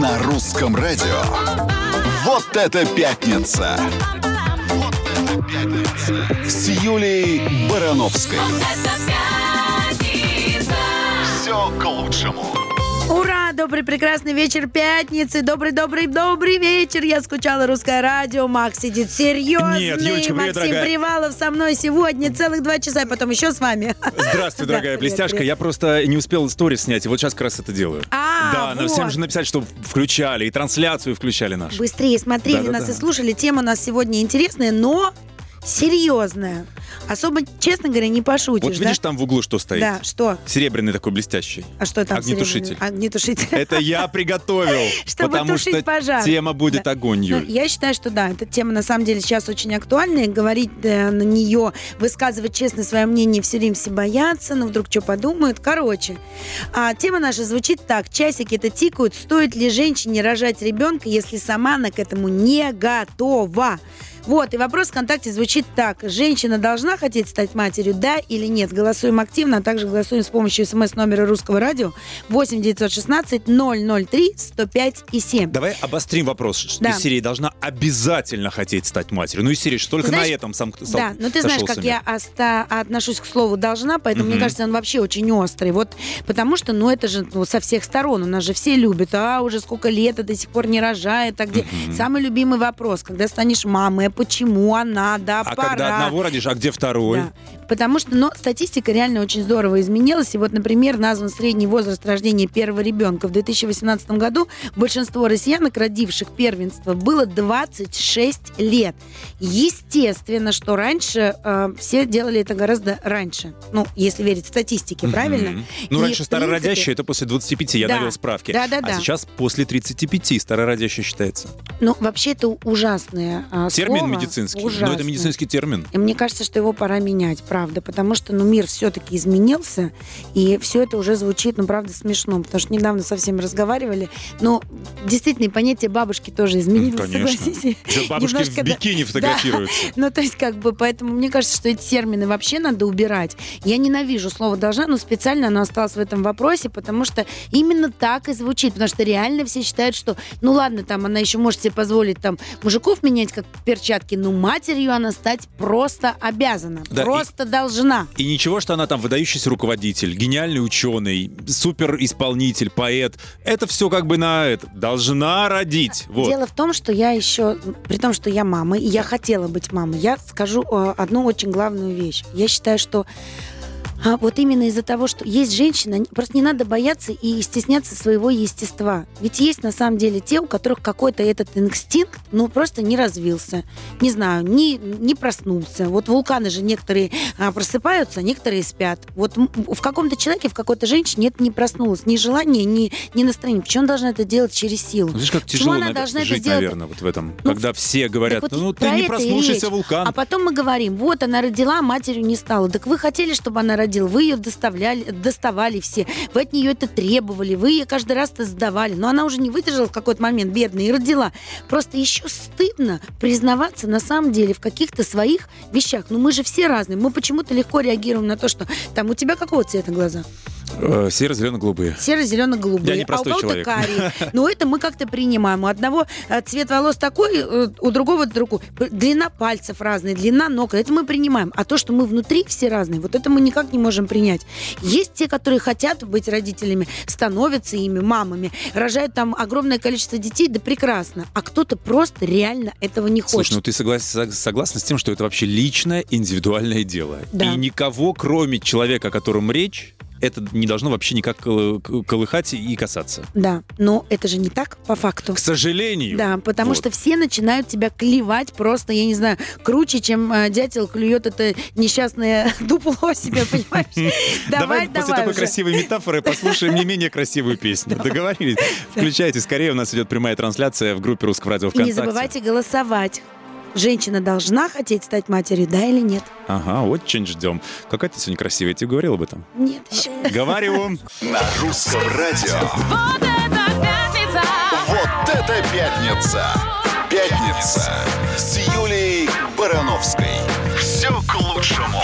На русском радио. Вот это пятница! С Юлей Барановской. Все к лучшему. Ура! Добрый прекрасный вечер пятницы. Добрый, добрый, добрый вечер. Я скучала русское радио. Макс сидит серьезный. Нет, Юлечка, привет, Максим дорогая. Привалов со мной сегодня целых два часа, и потом еще с вами. Здравствуй, Да, дорогая привет, блестяшка. привет. Я просто не успел сторис снять, и вот сейчас как раз это делаю. А, да, надо вот. всем же написать, что включали, и трансляцию включали нашу. Быстрее смотрели Да-да-да. нас и слушали. Тема у нас сегодня интересная, но серьезная. Особо, честно говоря, не пошутишь, Вот да? видишь там в углу, что стоит? Да, что? Серебряный такой блестящий. А что там? Огнетушитель. серебряный? Огнетушитель. Это я приготовил, Чтобы потому тушить что пожар. тема будет Да. огонь, Ну, Юль. я считаю, что да, эта тема на самом деле сейчас очень актуальна. И говорить э, на нее, высказывать честно свое мнение, все время все боятся, ну вдруг что подумают. Короче, а, тема наша звучит так. Часики-то тикают. Стоит ли женщине рожать ребенка, если сама она к этому не готова? Вот, и вопрос ВКонтакте звучит так. Женщина должна хотеть стать матерью, да или нет? Голосуем активно, а также голосуем с помощью смс-номера русского радио 8 916 003 105 и 7. Давай обострим вопрос. Да. из серии должна обязательно хотеть стать матерью. Ну, из серии, что только знаешь- на этом сам Да, но ты знаешь, как я оста- отношусь к слову должна, поэтому мне Мгм. кажется, он вообще очень острый. Вот потому что, ну, это же ну, со всех сторон. У нас же все любят, а уже сколько лет, а до сих пор не рожает. А где Мгм. самый любимый вопрос, когда станешь мамой, почему она, да, А пора. когда одного родишь, а где второй? Да. Потому что, но статистика реально очень здорово изменилась. И вот, например, назван средний возраст рождения первого ребенка. В 2018 году большинство россиянок, родивших первенство, было 26 лет. Естественно, что раньше э, все делали это гораздо раньше. Ну, если верить статистике, Мгм. правильно? Ну, И, раньше старородящие принципе, это после 25, я Да. навел справки. Да-да-да. А сейчас после 35 старородящий считается. Ну, вообще это ужасное а, Термин слово. медицинский. Но Ужасное. это медицинский термин. И мне кажется, что его пора менять, правда, потому что, ну, мир все-таки изменился, и все это уже звучит, ну, правда, смешно, потому что недавно со всеми разговаривали, но действительно и понятие бабушки тоже изменилось, Конечно. согласитесь? Сейчас бабушки Немножко, в да. бикини фотографируются. Ну, то есть, как бы, поэтому мне кажется, что эти термины вообще надо убирать. Я ненавижу слово «должна», но специально оно осталось в этом вопросе, потому что именно так и звучит. Потому что реально все считают, что, ну ладно, там она еще может себе позволить там мужиков менять как перчатки, но матерью она стать просто обязана, Да, и- просто должна. И ничего, что она там выдающийся руководитель, гениальный ученый, супер исполнитель, поэт. Это все как бы на это. Должна родить. Вот. Дело в том, что я еще, при том, что я мама, и я хотела быть мамой, я скажу э, одну очень главную вещь. Я считаю, что а, вот именно из-за того, что есть женщина, просто не надо бояться и стесняться своего естества. Ведь есть на самом деле те, у которых какой-то этот инстинкт, ну, просто не развился. Не знаю, не, не проснулся. Вот вулканы же некоторые а, просыпаются, некоторые спят. Вот в каком-то человеке, в какой-то женщине это не проснулось. Ни желание, ни, ни настроение. Почему она должна это делать через силу? Видишь, как тяжело она должна это жить, сделать? наверное, вот в этом. Ну, когда все говорят, вот ну про ты не это проснувшийся речь. вулкан. А потом мы говорим, вот она родила, матерью не стала. Так вы хотели, чтобы она родила, вы ее доставляли, доставали все, вы от нее это требовали, вы ее каждый раз это сдавали. Но она уже не выдержала в какой-то момент, бедная, и родила. Просто еще стыдно признаваться на самом деле в каких-то своих вещах. Ну мы же все разные. Мы почему-то легко реагируем на то, что там у тебя какого цвета глаза? Э, Серо-зелено-голубые. Серо-зелено-голубые. Я не а у простой человек. карие. Но это мы как-то принимаем. У одного э, цвет волос такой, э, у другого другой. Длина пальцев разная, длина ног. Это мы принимаем. А то, что мы внутри все разные, вот это мы никак не можем принять. Есть те, которые хотят быть родителями, становятся ими, мамами, рожают там огромное количество детей, да прекрасно. А кто-то просто реально этого не Слушай, хочет. ну ты соглас- сог- согласна с тем, что это вообще личное, индивидуальное дело. Да. И никого, кроме человека, о котором речь, это не должно вообще никак к- колыхать и касаться. Да, но это же не так по факту. К сожалению. Да, потому Вот. что все начинают тебя клевать просто, я не знаю, круче, чем э, дятел клюет это несчастное дупло себе, понимаешь? Давай, после давай такой уже. красивой метафоры послушаем не менее красивую песню. Договорились? Включайте скорее, у нас идет прямая трансляция в группе Русского радио И ВКонтакте. не забывайте голосовать. Женщина должна хотеть стать матерью, да или нет? Ага, очень ждем. Какая ты сегодня красивая, я тебе говорил об этом? Нет еще. Говорю. На русском радио. Вот это пятница! Вот это пятница! Пятница с Юлей Барановской. Все к лучшему.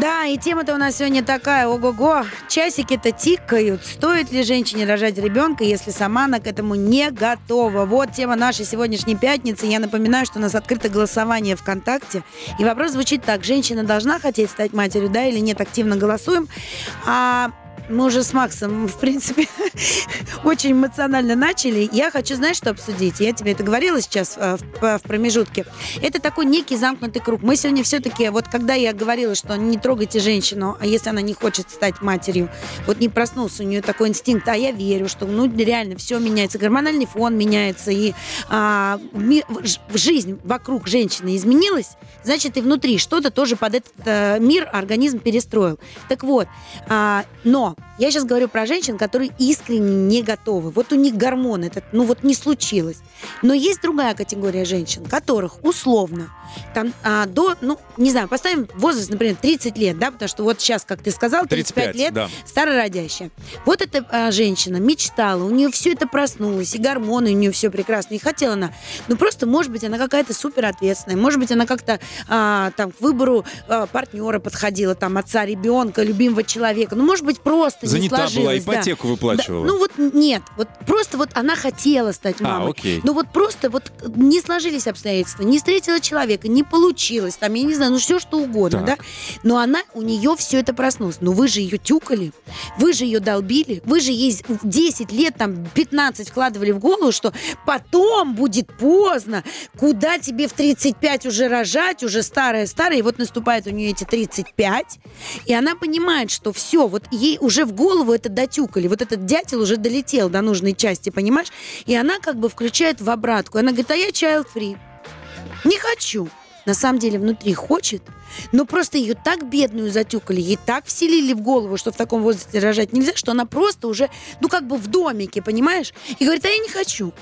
Да, и тема-то у нас сегодня такая, ого-го, часики-то тикают. Стоит ли женщине рожать ребенка, если сама она к этому не готова? Вот тема нашей сегодняшней пятницы. Я напоминаю, что у нас открыто голосование ВКонтакте. И вопрос звучит так. Женщина должна хотеть стать матерью, да или нет? Активно голосуем. А мы уже с Максом, в принципе, очень эмоционально начали. Я хочу, знаешь, что обсудить? Я тебе это говорила сейчас э, в, в промежутке. Это такой некий замкнутый круг. Мы сегодня все-таки, вот когда я говорила, что не трогайте женщину, а если она не хочет стать матерью, вот не проснулся у нее такой инстинкт, а я верю, что ну реально все меняется, гормональный фон меняется, и а, ми- жизнь вокруг женщины изменилась, значит и внутри что-то тоже под этот э, мир организм перестроил. Так вот, а, но я сейчас говорю про женщин, которые искренне не готовы. Вот у них гормон этот, ну вот не случилось. Но есть другая категория женщин, которых условно там а, до, ну, не знаю, поставим возраст, например, 30 лет, да, потому что вот сейчас, как ты сказал, 35, 35, лет, да. старородящая. Вот эта а, женщина мечтала, у нее все это проснулось, и гормоны у нее все прекрасно, и хотела она. Ну, просто, может быть, она какая-то супер ответственная, может быть, она как-то а, там к выбору а, партнера подходила, там, отца ребенка, любимого человека. Ну, может быть, просто не Занята была, сложилось. да. ипотеку выплачивала. Да, ну вот нет, вот просто вот она хотела стать А, мамой. окей. Но вот просто вот не сложились обстоятельства, не встретила человека, не получилось, там, я не знаю, ну все что угодно, Так. да. Но она, у нее все это проснулось. Но вы же ее тюкали, вы же ее долбили, вы же ей 10 лет, там, 15 вкладывали в голову, что потом будет поздно, куда тебе в 35 уже рожать, уже старая-старая, и вот наступает у нее эти 35, и она понимает, что все, вот ей уже в голову это дотюкали, вот этот дятел уже долетел до нужной части, понимаешь? И она как бы включает в обратку. Она говорит, а я child free. Не хочу. На самом деле внутри хочет, но просто ее так бедную затюкали, ей так вселили в голову, что в таком возрасте рожать нельзя, что она просто уже, ну как бы в домике, понимаешь? И говорит, а я не хочу.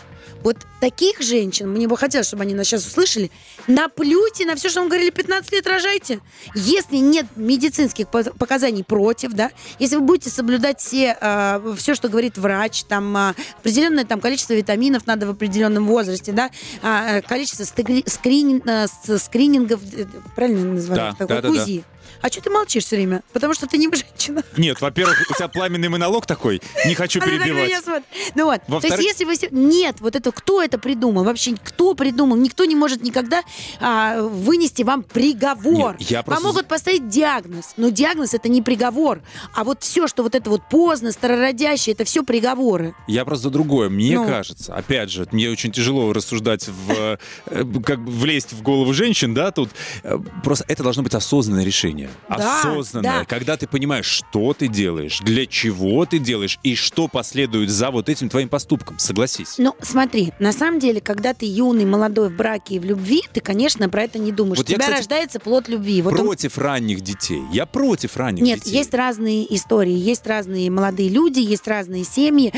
Вот таких женщин, мне бы хотелось, чтобы они нас сейчас услышали, наплюйте на все, что вам говорили, 15 лет рожайте. Если нет медицинских по- показаний против, да, если вы будете соблюдать все, а, все, что говорит врач, там а, определенное там, количество витаминов надо в определенном возрасте, да, а, а, количество стегри- скринин- а, с- скринингов, э, правильно называют? Да, да, да, да. А что ты молчишь все время? Потому что ты не женщина. Нет, во-первых, у тебя пламенный монолог такой, не хочу перебивать. Ну вот. То есть, если вы... Нет, вот это кто это придумал? Вообще, кто придумал? Никто не может никогда а, вынести вам приговор. Вам могут поставить диагноз. Но диагноз это не приговор. А вот все, что вот это вот поздно, старородящее, это все приговоры. Я просто другое. Мне Ну. кажется, опять же, мне очень тяжело рассуждать в, э, как влезть в голову женщин, да, тут. Э, Просто это должно быть осознанное решение. Да, осознанное. да. Когда ты понимаешь, что ты делаешь, для чего ты делаешь и что последует за вот этим твоим поступком. Согласись. Ну, смотри, на самом деле, когда ты юный, молодой, в браке и в любви, ты, конечно, про это не думаешь. Вот У я, тебя кстати, рождается плод любви. Вот он- против ранних детей. Я против ранних Нет, детей. есть разные истории, есть разные молодые люди, есть разные семьи.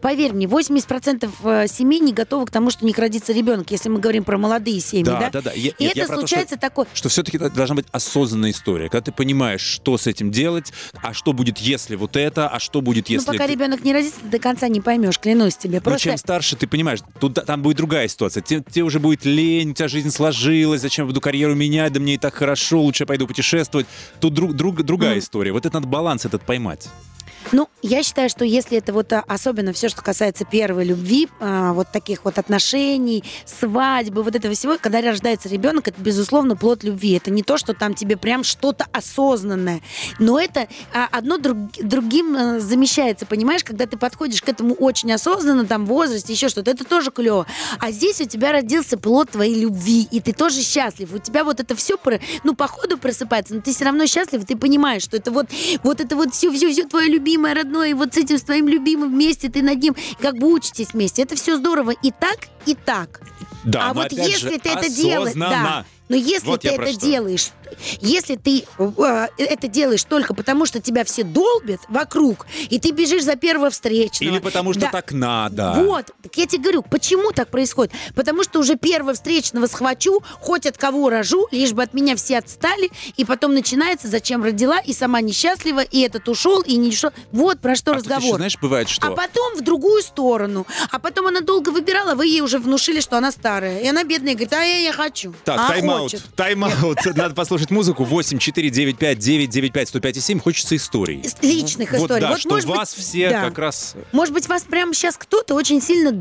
Поверь мне, 80% э, семей не готовы к тому, что у них родится ребенок, если мы говорим про молодые семьи, да? Да, да, да. Я- И нет, я это про то, что- случается такое. что все-таки должна быть осознанная история, когда ты понимаешь, что с этим делать, а что будет, если вот это, а что будет, если... ну, пока ты- ребенок не родится, ты до конца не поймешь, клянусь тебе. Ну, Просто чем старше, ты понимаешь, тут, там будет другая ситуация. Тебе, тебе уже будет лень, у тебя жизнь сложилась, зачем я буду карьеру менять, да мне и так хорошо, лучше я пойду путешествовать. Тут друг, друг- другая Ну. история. Вот это надо баланс этот поймать. Ну, я считаю, что если это вот а, особенно все, что касается первой любви, а, вот таких вот отношений, свадьбы, вот этого всего, когда рождается ребенок, это, безусловно, плод любви. Это не то, что там тебе прям что-то осознанное. Но это а, одно друг- другим а, замещается, понимаешь, когда ты подходишь к этому очень осознанно, там, в возрасте, еще что-то, это тоже клево. А здесь у тебя родился плод твоей любви, и ты тоже счастлив. У тебя вот это все, ну, по ходу просыпается, но ты все равно счастлив, ты понимаешь, что это вот, вот это вот все, все, все твое любимое, родное, и вот с этим с твоим любимым вместе ты над ним как бы учитесь вместе. Это все здорово и так, и так. Да, а вот если же, ты это делаешь, да, но если Вот ты это что. делаешь, если ты э, это делаешь только потому, что тебя все долбят вокруг, и ты бежишь за первого встречного. Или потому что Да. так надо. Вот, так я тебе говорю, почему так происходит? Потому что уже первого встречного схвачу, хоть от кого рожу, лишь бы от меня все отстали, и потом начинается, зачем родила, и сама несчастлива, и этот ушел, и не ушел. Вот про что А тут еще, разговор. знаешь, бывает, что... А потом в другую сторону. А потом она долго выбирала, вы ей уже уже внушили, что она старая. И она бедная говорит, а я не хочу. Так, а тайм-аут. хочет. Тайм-аут. Надо послушать музыку. 8 4 9 5 9 9 5 105 7. Хочется историй. Личных Вот историй. да, Вот, что может быть, вас все да. как раз... Может быть, вас прямо сейчас кто-то очень сильно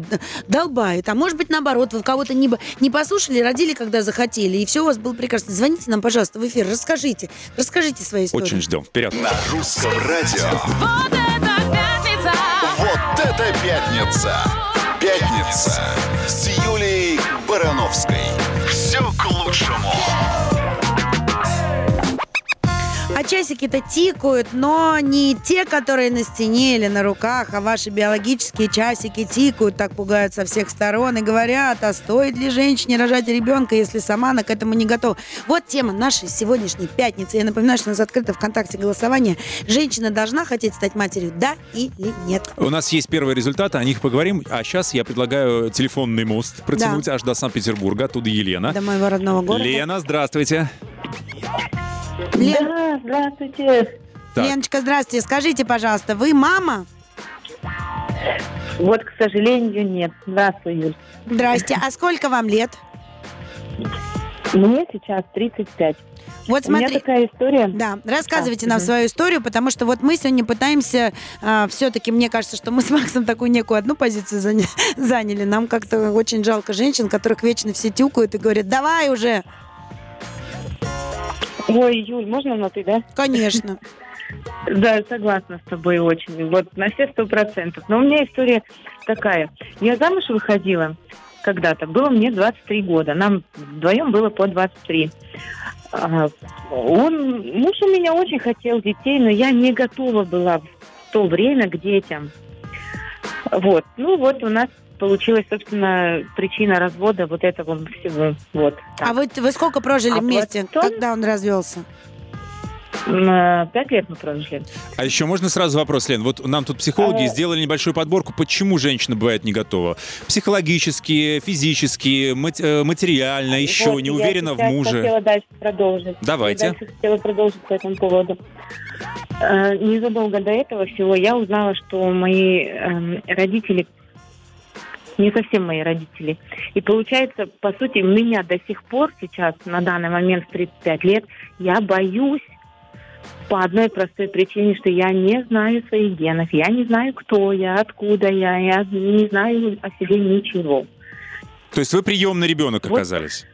долбает, а может быть, наоборот, вы кого-то не, не послушали, родили, когда захотели, и все у вас было прекрасно. Звоните нам, пожалуйста, в эфир, расскажите, расскажите свои истории. Очень ждем. Вперед. На русском радио. Вот это пятница! Вот это пятница! Пятница с Юлией Барановской. А часики-то тикают, но не те, которые на стене или на руках, а ваши биологические часики тикают, так пугают со всех сторон и говорят, а стоит ли женщине рожать ребенка, если сама она к этому не готова. Вот тема нашей сегодняшней пятницы. Я напоминаю, что у нас открыто ВКонтакте голосование. Женщина должна хотеть стать матерью, да или нет? У нас есть первые результаты, о них поговорим. А сейчас я предлагаю телефонный мост протянуть аж до Санкт-Петербурга. Оттуда Елена. До моего родного города. Лена, здравствуйте. Лен- Да, здравствуйте. Так. Леночка, здравствуйте. Скажите, пожалуйста, вы мама? Вот, к сожалению, нет. Здравствуй, Юль. Здрасте. А сколько вам лет? Мне сейчас 35. Вот У меня смотри. такая история. Да, рассказывайте А, нам мгм. свою историю, потому что вот мы сегодня пытаемся, все-таки, мне кажется, что мы с Максом такую некую одну позицию заня- заняли. Нам как-то очень жалко женщин, которых вечно все тюкают и говорят, давай уже. Ой, Юль, можно на ты, да? Конечно. Да, согласна с тобой очень. Вот на все сто процентов. Но у меня история такая. Я замуж выходила когда-то. Было мне 23 года. Нам вдвоем было по 23. А, Он, муж у меня очень хотел детей, но я не готова была в то время к детям. Вот. Ну вот у нас получилась, собственно, причина развода вот этого всего. Вот. так. А вы, вы сколько прожили А вместе, потом- когда он развелся? Э, Пять лет мы прожили. А еще можно сразу вопрос, Лен? Вот нам тут психологи А. сделали небольшую подборку, почему женщина бывает не готова. Психологически, физически, мат- э, материально, еще Вот, не я уверена в муже. хотела дальше продолжить. Давайте. Я дальше хотела продолжить по этому поводу. Незадолго до этого всего я узнала, что мои эм, родители не совсем мои родители. И получается, по сути, меня до сих пор сейчас, на данный момент в 35 лет, я боюсь по одной простой причине, что я не знаю своих генов, я не знаю, кто я, откуда я, я не знаю о себе ничего. То есть вы приемный ребенок Вот. оказались?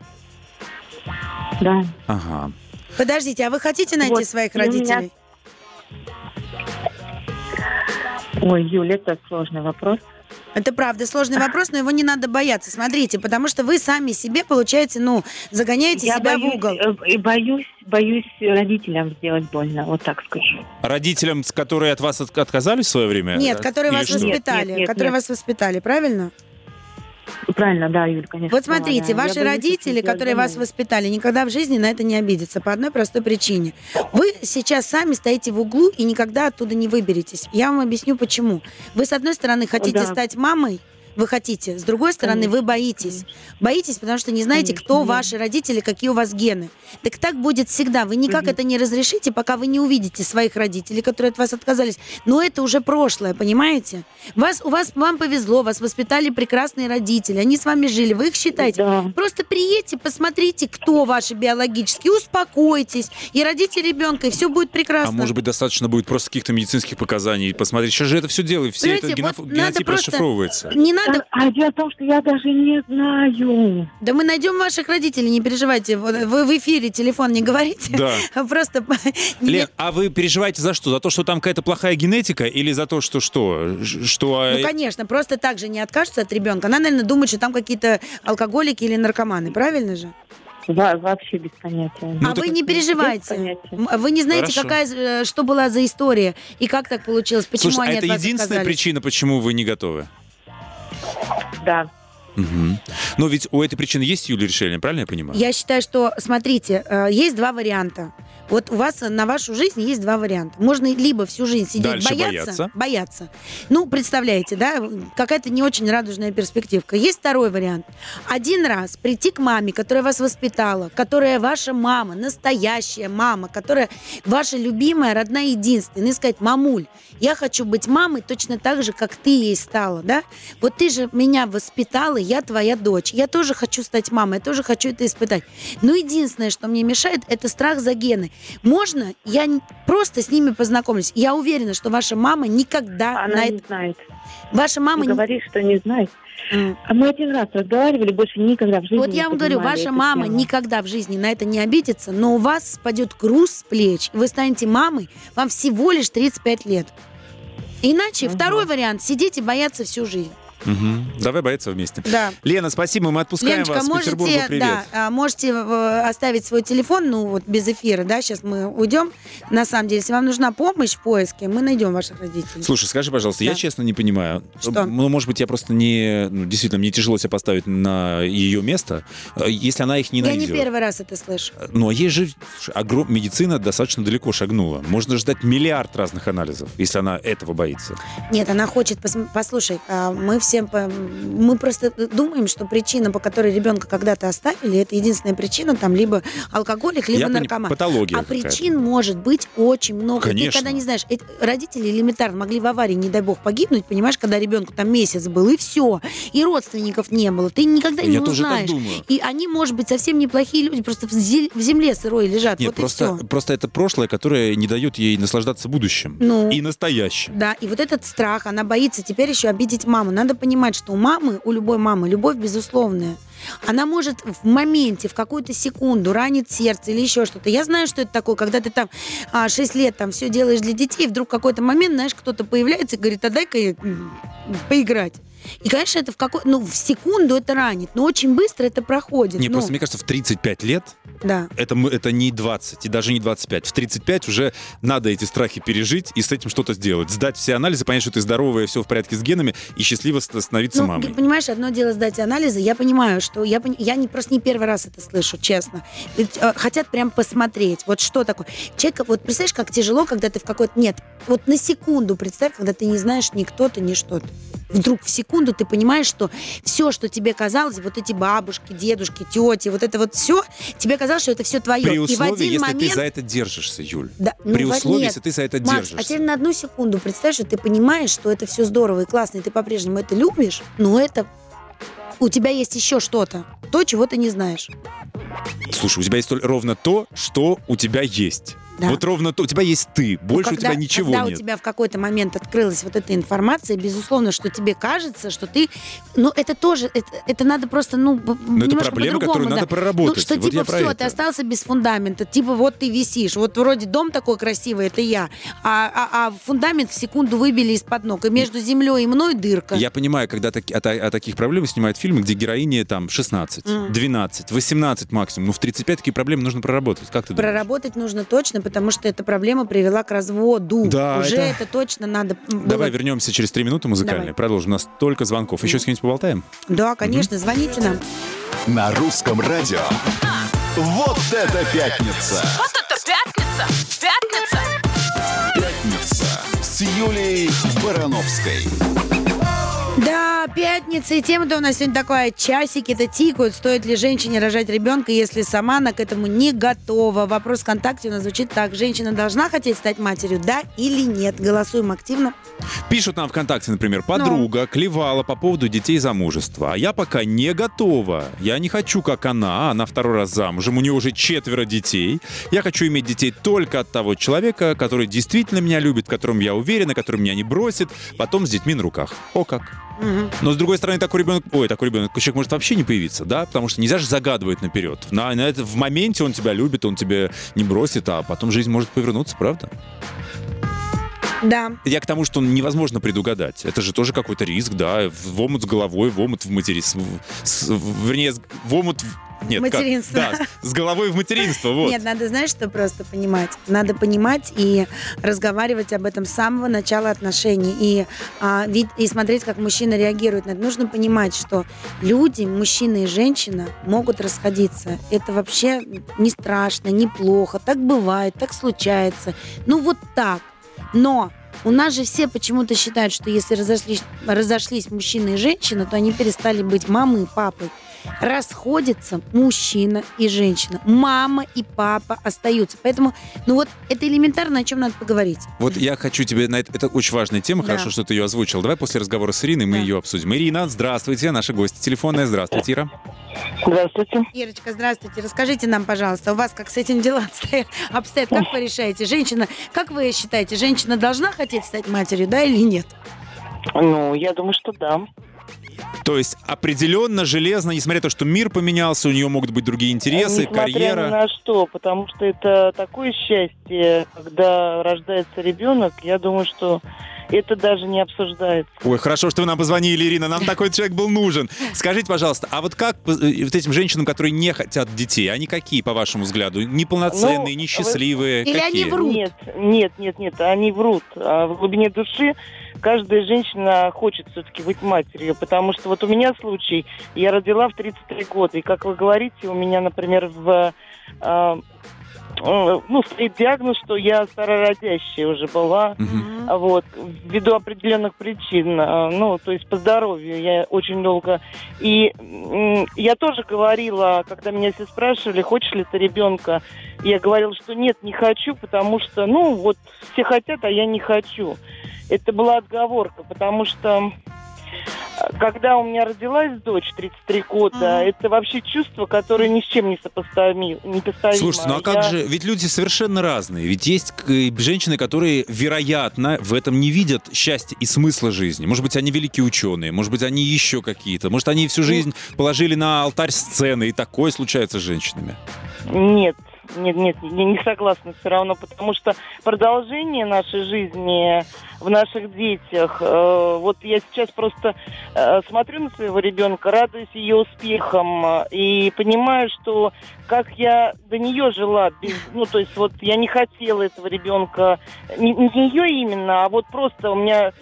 Да. Ага. Подождите, а вы хотите найти Вот, своих у меня- родителей? Ой, Юля, это сложный вопрос. Это правда сложный вопрос, но его не надо бояться. Смотрите, потому что вы сами себе, получаете, ну, загоняете я себя боюсь, в угол. э, и боюсь, боюсь родителям сделать больно, вот так скажу. Родителям, с которые от вас от- отказались в свое время? Нет, которые Или вас что? Нет, воспитали, нет, нет, которые нет. вас воспитали, правильно? Правильно, да, Юль, конечно. Вот смотрите, да. Я ваши боюсь родители, которые вас воспитали, никогда в жизни на это не обидятся по одной простой причине. Вы сейчас сами стоите в углу и никогда оттуда не выберетесь. Я вам объясню почему. Вы с одной стороны хотите Да. стать мамой, вы хотите. С другой стороны, Конечно. вы боитесь. Боитесь, потому что не знаете, Конечно, кто да. ваши родители, какие у вас гены. Так так будет всегда. Вы никак Мгм. это не разрешите, пока вы не увидите своих родителей, которые от вас отказались. Но это уже прошлое, понимаете? Вас, у вас, вам повезло, вас воспитали прекрасные родители, они с вами жили, вы их считаете. Да. Просто приедьте, посмотрите, кто ваши биологические, успокойтесь и родите ребенка, и все будет А прекрасно. может быть, достаточно будет просто каких-то медицинских показаний посмотреть. Сейчас же это все делают, все это Понимаете, геноф- вот надо генотип расшифровывается. Не надо. А, а дело в том, что я даже не знаю. Да мы найдем ваших родителей, не переживайте. Вот Вы в эфире телефон не говорите. Да. Просто не- Лен, а вы переживаете за что? За то, что там какая-то плохая генетика или за то, что что? Что... э, Ну, конечно, просто так же не откажутся от ребенка. Она, наверное, думает, что там какие-то алкоголики или наркоманы, правильно же? Во- вообще без понятия. Ну, а так- вы не переживайте. Вы не знаете, Хорошо. какая, э, что была за история и как так получилось, почему Слушай, а они это от вас единственная отказались. причина, почему вы не готовы? Да. Мгм. Но ведь у этой причины есть, Юлия, решение, правильно я понимаю? Я считаю, что, смотрите, э, есть два варианта. Вот у вас на вашу жизнь есть два варианта. Можно либо всю жизнь сидеть Дальше бояться, бояться. бояться. Ну, представляете, да, какая-то не очень радужная перспективка. Есть второй вариант. Один раз прийти к маме, которая вас воспитала, которая ваша мама, настоящая мама, которая ваша любимая, родная, единственная, и сказать, мамуль, Я хочу быть мамой точно так же, как ты ей стала, да? Вот ты же меня воспитала, я твоя дочь. Я тоже хочу стать мамой, я тоже хочу это испытать. Но единственное, что мне мешает, это страх за гены. Можно, я просто с ними познакомлюсь. Я уверена, что ваша мама никогда Она на не это... знает. Ваша мама... Ты не- говоришь, что не знает. А мы один раз разговаривали, больше никогда в жизни Вот не я вам говорю, ваша мама тему. никогда в жизни на это не обидится, но у вас спадет груз с плеч, и вы станете мамой, вам всего лишь 35 лет. Иначе Мгм. второй вариант – сидеть и бояться всю жизнь. Мгм. Давай бояться вместе. Да. Лена, спасибо, мы отпускаем Леночка, вас в Петербургу. можете, Привет. да, а, можете э, оставить свой телефон, ну вот без эфира, да, сейчас мы уйдем. На самом деле, если вам нужна помощь в поиске, мы найдем ваших родителей. Слушай, скажи, пожалуйста, я Да. честно не понимаю. Что? Ну, может быть, я просто не... ну, действительно, мне тяжело себя поставить на ее место, э, если она их не Я найдет. не первый раз это слышу. Ну, а есть же... огром- Медицина достаточно далеко шагнула. Можно ждать миллиард разных анализов, если она этого боится. Нет, она хочет, пос- послушай, а, мы всем, по- мы просто думаем, что причина, по которой ребенка когда-то оставили, это единственная причина, там, либо алкоголик, либо я наркоман. Патология А причин может быть очень много. Конечно. Ты когда не знаешь, родители элементарно могли в аварии, не дай бог, погибнуть, понимаешь, когда ребенку там месяц был, и все. И родственников не было. Ты никогда не Я тоже так думаю. И они, может быть, совсем неплохие люди, просто в, зе- в земле сырой лежат. Нет, вот просто, и все. просто это прошлое, которое не дает ей наслаждаться будущим. Ну. И настоящим. Да, и вот этот страх, она боится теперь еще обидеть маму. Надо понимать, что у мамы, у любой мамы, любовь безусловная. Она может в моменте, в какую-то секунду ранить сердце или еще что-то. Я знаю, что это такое, когда ты там а, 6 лет там все делаешь для детей, и вдруг какой-то момент, знаешь, кто-то появляется и говорит, а дай-ка поиграть. И, конечно, это в какой ну, в секунду это ранит, но очень быстро это проходит. Не, Ну, просто мне кажется, в 35 лет да. это, это не 20 и даже не 25. В 35 уже надо эти страхи пережить и с этим что-то сделать. Сдать все анализы, понять, что ты здоровая, все в порядке с генами и счастливо ст- становиться Ну, мамой. ты понимаешь, одно дело сдать анализы. Я понимаю, что я, я не, просто не первый раз это слышу, честно. Ведь, э, хотят прям посмотреть, вот что такое. Человек, вот представляешь, как тяжело, когда ты в какой-то... Нет, вот на секунду представь, когда ты не знаешь ни кто-то, ни что-то. Вдруг в секунду ты понимаешь, что все, что тебе казалось, вот эти бабушки, дедушки, тети, вот это вот все, тебе казалось, что это все твое. При И в условии, один если момент... ты за это держишься, Юль. Да, ну, При условии, нет. если ты за это Макс, а держишься. теперь на одну секунду представь, что ты понимаешь, что это все здорово и классно, и ты по-прежнему это любишь, но это у тебя есть еще что-то, то, чего ты не знаешь. Слушай, у тебя есть ровно то, что у тебя есть. Да. Вот ровно то. У тебя есть ты. Ну, Больше когда- у тебя ничего когда нет. у тебя в какой-то момент открылась вот эта информация, безусловно, что тебе кажется, что ты... Ну, это тоже... Это, это надо просто, ну, Но это проблема, которую да. надо проработать. Ну, что Вот типа все, это. ты остался без фундамента. Типа вот ты висишь. Вот вроде дом такой красивый, это я. А, а- а фундамент в секунду выбили из-под ног. И между землей и мной дырка. Я понимаю, когда таки- о, о таких проблемах снимают фильмы, где героине там 16, Мгм. 12, 18 максимум. Ну, в 35 такие проблемы нужно проработать. Как ты думаешь? Проработать нужно точно, потому что эта проблема привела к разводу. Да, Уже это- это, точно надо было- Давай вернемся через три минуты музыкальные. Давай. Продолжим. У нас столько звонков. Еще с кем-нибудь поболтаем? Да, конечно, звоните нам. На русском радио. Вот это пятница! Вот это пятница! Пятница! Пятница с Юлией Барановской. Да, пятница, и тема-то у нас сегодня такая. Часики-то тикают. Стоит ли женщине рожать ребенка, если сама она к этому не готова? Вопрос ВКонтакте у нас звучит так. Женщина должна хотеть стать матерью, да или нет? Голосуем активно. Пишут нам ВКонтакте, например, Ну. подруга клевала по поводу детей замужества, а я пока не готова. Я не хочу, как она, она второй раз замужем, у нее уже четверо детей. Я хочу иметь детей только от того человека, который действительно меня любит, в котором я уверена, который меня не бросит, потом с детьми на руках. О как. Но с другой стороны, такой ребенок, ой, такой ребенок, человек может вообще не появиться, да, потому что нельзя же загадывать наперед. На, на это, в моменте он тебя любит, он тебя не бросит, а потом жизнь может повернуться, правда? Да. Я к тому, что невозможно предугадать. Это же тоже какой-то риск, да. В омут с головой, в омут в материнство. Вернее, с- в омут... Нет, как? Материнство. Да, с головой в материнство, вот. Нет, надо, знаешь, что просто понимать? Надо понимать и разговаривать об этом с самого начала отношений. И, а, вид- и смотреть, как мужчина реагирует на это. Нужно понимать, что люди, мужчина и женщина, могут расходиться. Это вообще не страшно, не плохо. Так бывает, так случается. Ну вот так. Но у нас же все почему-то считают, что если разошлись, разошлись мужчина и женщина, то они перестали быть мамой и папой. Расходятся мужчина и женщина. Мама и папа остаются. Поэтому, ну вот, это элементарно, о чем надо поговорить. Вот я хочу тебе на это... Это очень важная тема, Да. хорошо, что ты ее озвучил. Давай после разговора с Ириной мы Да. ее обсудим. Ирина, здравствуйте, наша гостья телефонная. Здравствуйте, Ира. Здравствуйте. Ирочка, здравствуйте. Расскажите нам, пожалуйста, у вас как с этим дела обстоят? обстоят? Как вы решаете? Женщина, как вы считаете, женщина должна хотеть стать матерью, да или нет? Ну, я думаю, что да. То есть определенно, железно, несмотря на то, что мир поменялся, у нее могут быть другие интересы, Несмотря карьера. ни на что, потому что это такое счастье, когда рождается ребенок, я думаю, что это даже не обсуждается. Ой, хорошо, что вы нам позвонили, Ирина, нам такой человек был нужен. Скажите, пожалуйста, а вот как э, вот этим женщинам, которые не хотят детей, они какие, по вашему взгляду? Неполноценные, Ну, несчастливые? Или какие? они врут? Нет, нет, нет, нет, они врут. А в глубине души каждая женщина хочет все-таки быть матерью, потому что вот у меня случай, я родила в 33 года, и как вы говорите, у меня, например, в э, ну, стоит диагноз, что я старородящая уже была, а Вот, ввиду определенных причин, а, ну, то есть по здоровью, я очень долго. И я тоже говорила, когда меня все спрашивали, хочешь ли ты ребенка, я говорила, что нет, не хочу, потому что, ну, вот все хотят, а я не хочу. Это была отговорка, потому что когда у меня родилась дочь 33 года, Мгм. это вообще чувство, которое ни с чем не сопоставимо. Слушайте, ну а как Я- же, ведь люди совершенно разные. Ведь есть женщины, которые, вероятно, в этом не видят счастья и смысла жизни. Может быть, они великие ученые, может быть, они еще какие-то. Может, они всю жизнь положили на алтарь сцены, и такое случается с женщинами. Нет, нет, нет, я не согласна все равно, потому что продолжение нашей жизни в наших детях, э, вот я сейчас просто э, смотрю на своего ребенка, радуюсь ее успехам э, и понимаю, что как я до нее жила, без, ну то есть вот я не хотела этого ребенка, не, не ее именно, а вот просто у меня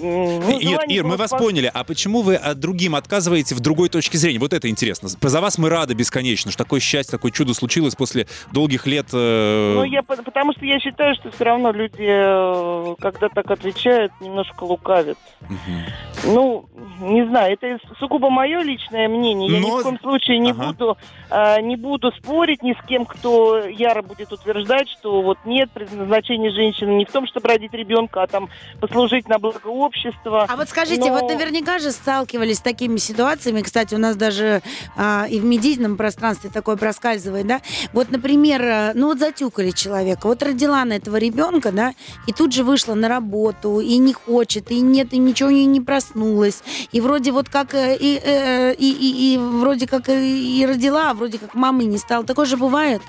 ну, Нет, желание Ир, мы вас пос- поняли. А почему вы от другим отказываете в другой точке зрения? Вот это интересно. За вас мы рады бесконечно, что такое счастье, такое чудо случилось после долгих лет. э, Ну, я, по- потому что я считаю, что все равно люди, э, когда так отвечают, немножко лукавят. мгм. Ну, не знаю, это сугубо мое личное мнение. Я Но- ни в коем случае не Ага. буду а, не буду спорить ни с кем, кто яро будет утверждать, что вот нет предназначения женщины не в том, чтобы родить ребенка, а там послужить на благо общества. А вот скажите, Но- вот наверняка же сталкивались с такими ситуациями, кстати, у нас даже а, и в медийном пространстве такое проскальзывает, да? Вот, например, э, ну вот затюкали человека, вот родила на этого ребенка, да, и тут же вышла на работу, и не хочет, и нет, и ничего не, не проснулась, и вроде вот как э, и, э, и, и, и вроде как и, и родила, а вроде как мамы не стала. Такое же бывает.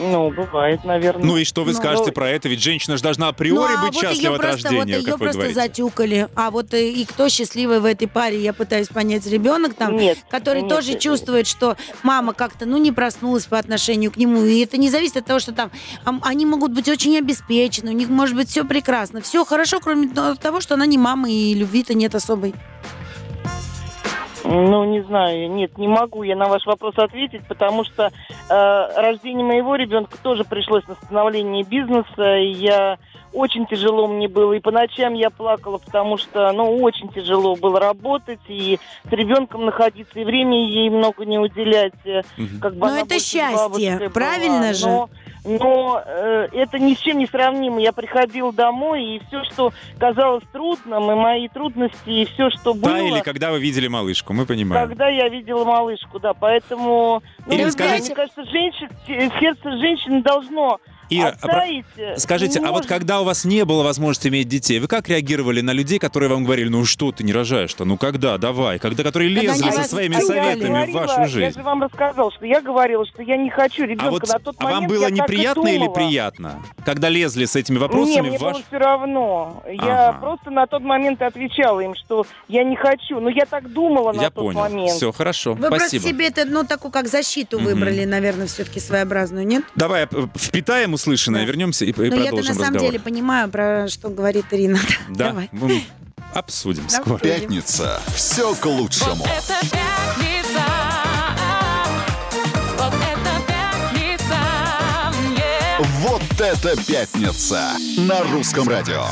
Ну, бывает, наверное. Ну и что вы Ну, скажете ну, про это? Ведь женщина же должна априори ну, а быть вот счастлива ее от просто, рождения, вот ее просто говорите. затюкали. А вот и, и кто счастливый в этой паре, я пытаюсь понять, ребенок там, Нет, который нет, тоже э, чувствует, что мама как-то, ну, не проснулась по отношению к нему. И это не зависит от того, что там ам, они могут быть очень обеспечены, у них может быть все прекрасно. Все хорошо, кроме того, что она не мама и любви-то нет особой. Ну, не знаю, нет, не могу я на ваш вопрос ответить, потому что э, рождение моего ребенка тоже пришлось на становление бизнеса, и я очень тяжело мне было, и по ночам я плакала, потому что, ну, очень тяжело было работать, и с ребенком находиться, и времени ей много не уделять. э. Как бы Но это счастье, бабушкой была. правильно же? Но, но, э, это ни с чем не сравнимо. Я приходила домой, и все, что казалось трудным, и мои трудности, и все, что было... Таяли, когда вы видели малышку, мы понимаем. Когда я видела малышку, да, поэтому... Ну, Ирина, скажите- Мне кажется, женщин, сердце женщины должно Ира, а про- оттаять. э, Скажите, не а вот может. когда у вас не было возможности иметь детей, вы как реагировали на людей, которые вам говорили, ну что ты не рожаешь-то, ну когда, давай, когда которые Когда лезли они со своими А я советами в говорила, вашу Я жизнь? же вам рассказала, что я говорила, что я не хочу ребенка А вот на тот а момент. вам было я неприятно или приятно, когда лезли с этими Не, вопросами мне в ваш... было все равно. Я Ага. просто на тот момент отвечала им, что я не хочу. Но я так думала на Я тот понял. момент. Все, хорошо. Вы Спасибо. просто себе это, ну, такую как защиту Мгм. выбрали, наверное, все-таки своеобразную, нет? Давай э, услышанное, Да. вернемся и, и Но я-то продолжим на самом разговор. деле понимаю, про что говорит Ирина. Да, Давай. мы обсудим Да. скоро. Пятница. Все к лучшему. Это пятница. Это пятница. на русском радио.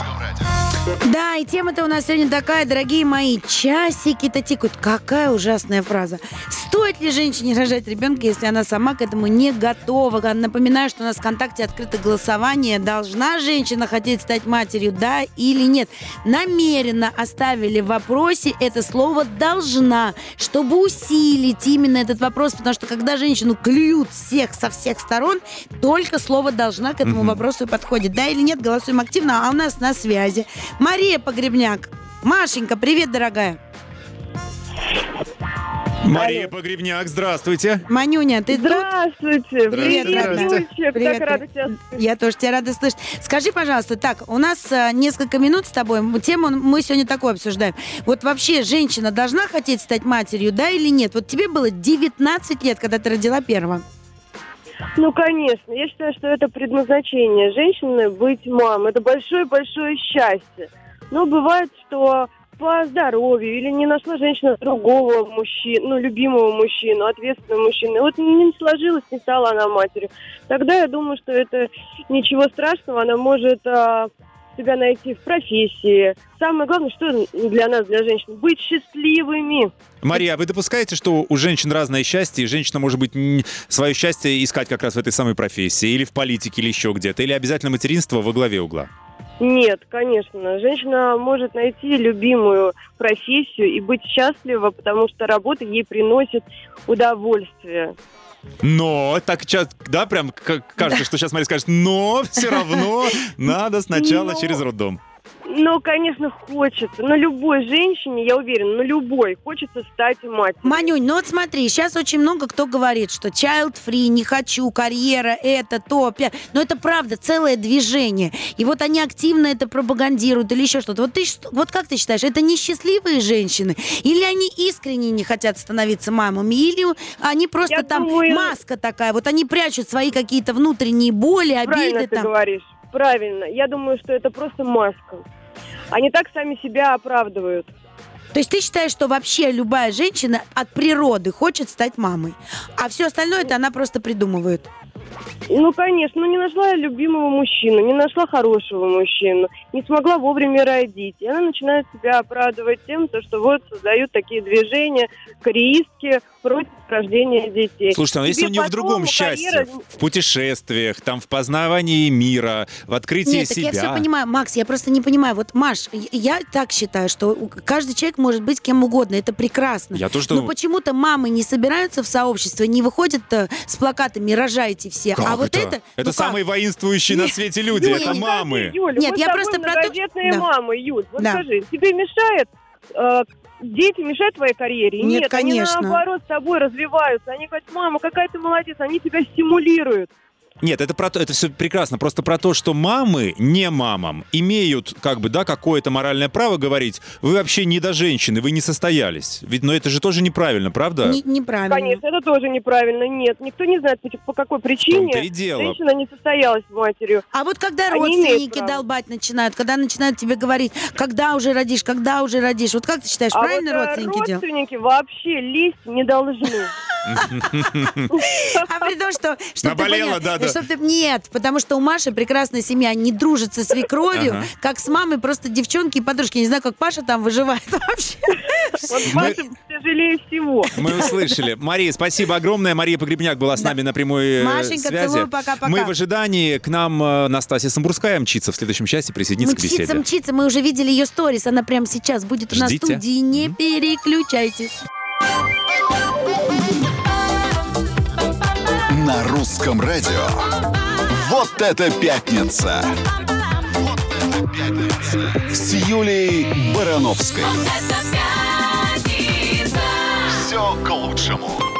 Да, и тема-то у нас сегодня такая, дорогие мои, часики-то тикают. Какая ужасная фраза. Стоит ли женщине рожать ребенка, если она сама к этому не готова? Напоминаю, что у нас в ВКонтакте открыто голосование. Должна женщина хотеть стать матерью, да или нет? Намеренно оставили в вопросе это слово «должна», чтобы усилить именно этот вопрос, потому что когда женщину клюют всех со всех сторон, только слово «должна» к этому вопросу и подходит. Да или нет, голосуем активно, а у нас на связи Мария Погребняк. Машенька, привет, дорогая. Мария Погребняк, здравствуйте. Манюня, ты тут? Здравствуйте! Привет, родная. Юльчик, Привет, так рада тебя Я тоже тебя рада слышать. Скажи, пожалуйста, так, у нас а, несколько минут с тобой. Тему мы сегодня такую обсуждаем. Вот вообще женщина должна хотеть стать матерью, да или нет? Вот тебе было 19 лет, когда ты родила первого. Ну, конечно. Я считаю, что это предназначение женщины быть мамой. Это большое-большое счастье. Но бывает, что по здоровью или не нашла женщина другого мужчину, ну, любимого мужчину, ответственного мужчину. Вот не сложилось, не стала она матерью. Тогда я думаю, что это ничего страшного. Она может а, себя найти в профессии. Самое главное, что для нас, для женщин, быть счастливыми. Мария, а вы допускаете, что у женщин разное счастье, и женщина может быть свое счастье искать как раз в этой самой профессии, или в политике, или еще где-то, или обязательно материнство во главе угла? Нет, конечно. Женщина может найти любимую профессию и быть счастлива, потому что работа ей приносит удовольствие. Но, так часто, да, прям кажется, что сейчас Мария скажет, но все равно надо сначала через роддом. Ну, конечно, хочется. Но любой женщине, я уверена, на любой хочется стать матерью. Манюнь, ну вот смотри, сейчас очень много кто говорит, что child free, не хочу, карьера, это, то, пя- Но это правда, целое движение. И вот они активно это пропагандируют или еще что-то. Вот, ты, вот как ты считаешь, это несчастливые женщины? Или они искренне не хотят становиться мамами? Или они просто Я там думаю- маска такая? Вот они прячут свои какие-то внутренние боли, Правильно обиды ты там. говоришь. Правильно. Я думаю, что это просто маска. Они так сами себя оправдывают. То есть ты считаешь, что вообще любая женщина от природы хочет стать мамой, а все остальное это она просто придумывает? Ну, конечно, ну не нашла я любимого мужчину, не нашла хорошего мужчину, не смогла вовремя родить. И она начинает себя оправдывать тем, то, что вот создают такие движения, кореистки против рождения детей. Слушайте, а если Тебе у нее в другом счастье, карьера- в путешествиях, там, в познавании мира, в открытии Нет, так себя. я все понимаю, Макс, я просто не понимаю. Вот, Маш, я- так считаю, что каждый человек может быть кем угодно, это прекрасно. Я тоже Но думаю. почему-то мамы не собираются в сообщество, не выходят э, с плакатами «рожайте все». Как а вот это... это? ну Это как? самые воинствующие на Нет, свете люди, Юля, это не мамы. Юль, Нет, я просто про то, да. мамы, Юль. Вот Да. скажи, тебе мешает э, дети мешают твоей карьере? Нет, конечно. они наоборот с тобой развиваются. Они говорят, мама, какая ты молодец, они тебя стимулируют. Нет, это про то, это все прекрасно. Просто про то, что мамы не мамам имеют, как бы, да, какое-то моральное право говорить, вы вообще не до женщины, вы не состоялись. Ведь, но это же тоже неправильно, правда? Не- неправильно. Конечно, это тоже неправильно. Нет, никто не знает, по- какой причине и дело. женщина не состоялась матерью. А вот когда Они родственники долбать начинают, когда начинают тебе говорить, когда уже родишь, когда уже родишь, вот как ты считаешь, а правильно вот, э, родственники делают? родственники вообще лезть не должны. А при том, что... понял, да, да. Чтоб ты- Нет, потому что у Маши прекрасная семья, не дружит со свекровью, Ага. как с мамой, просто девчонки и подружки. Не знаю, как Паша там выживает вообще. Вот Мы- Паша тяжелее всего. Мы услышали. Мария, спасибо огромное. Мария Погребняк была с нами на прямой э, Машенька, связи. целую, пока-пока. Мы в ожидании. К нам э, Настасья Самбурская мчится в следующем части, присоединится к Мчится, беседе. мчится, мы уже видели ее сторис, она прямо сейчас будет у нас в Ждите. студии, не переключайтесь. На русском радио. Вот это пятница. Вот это пятница. С Юлей Барановской. Все к лучшему.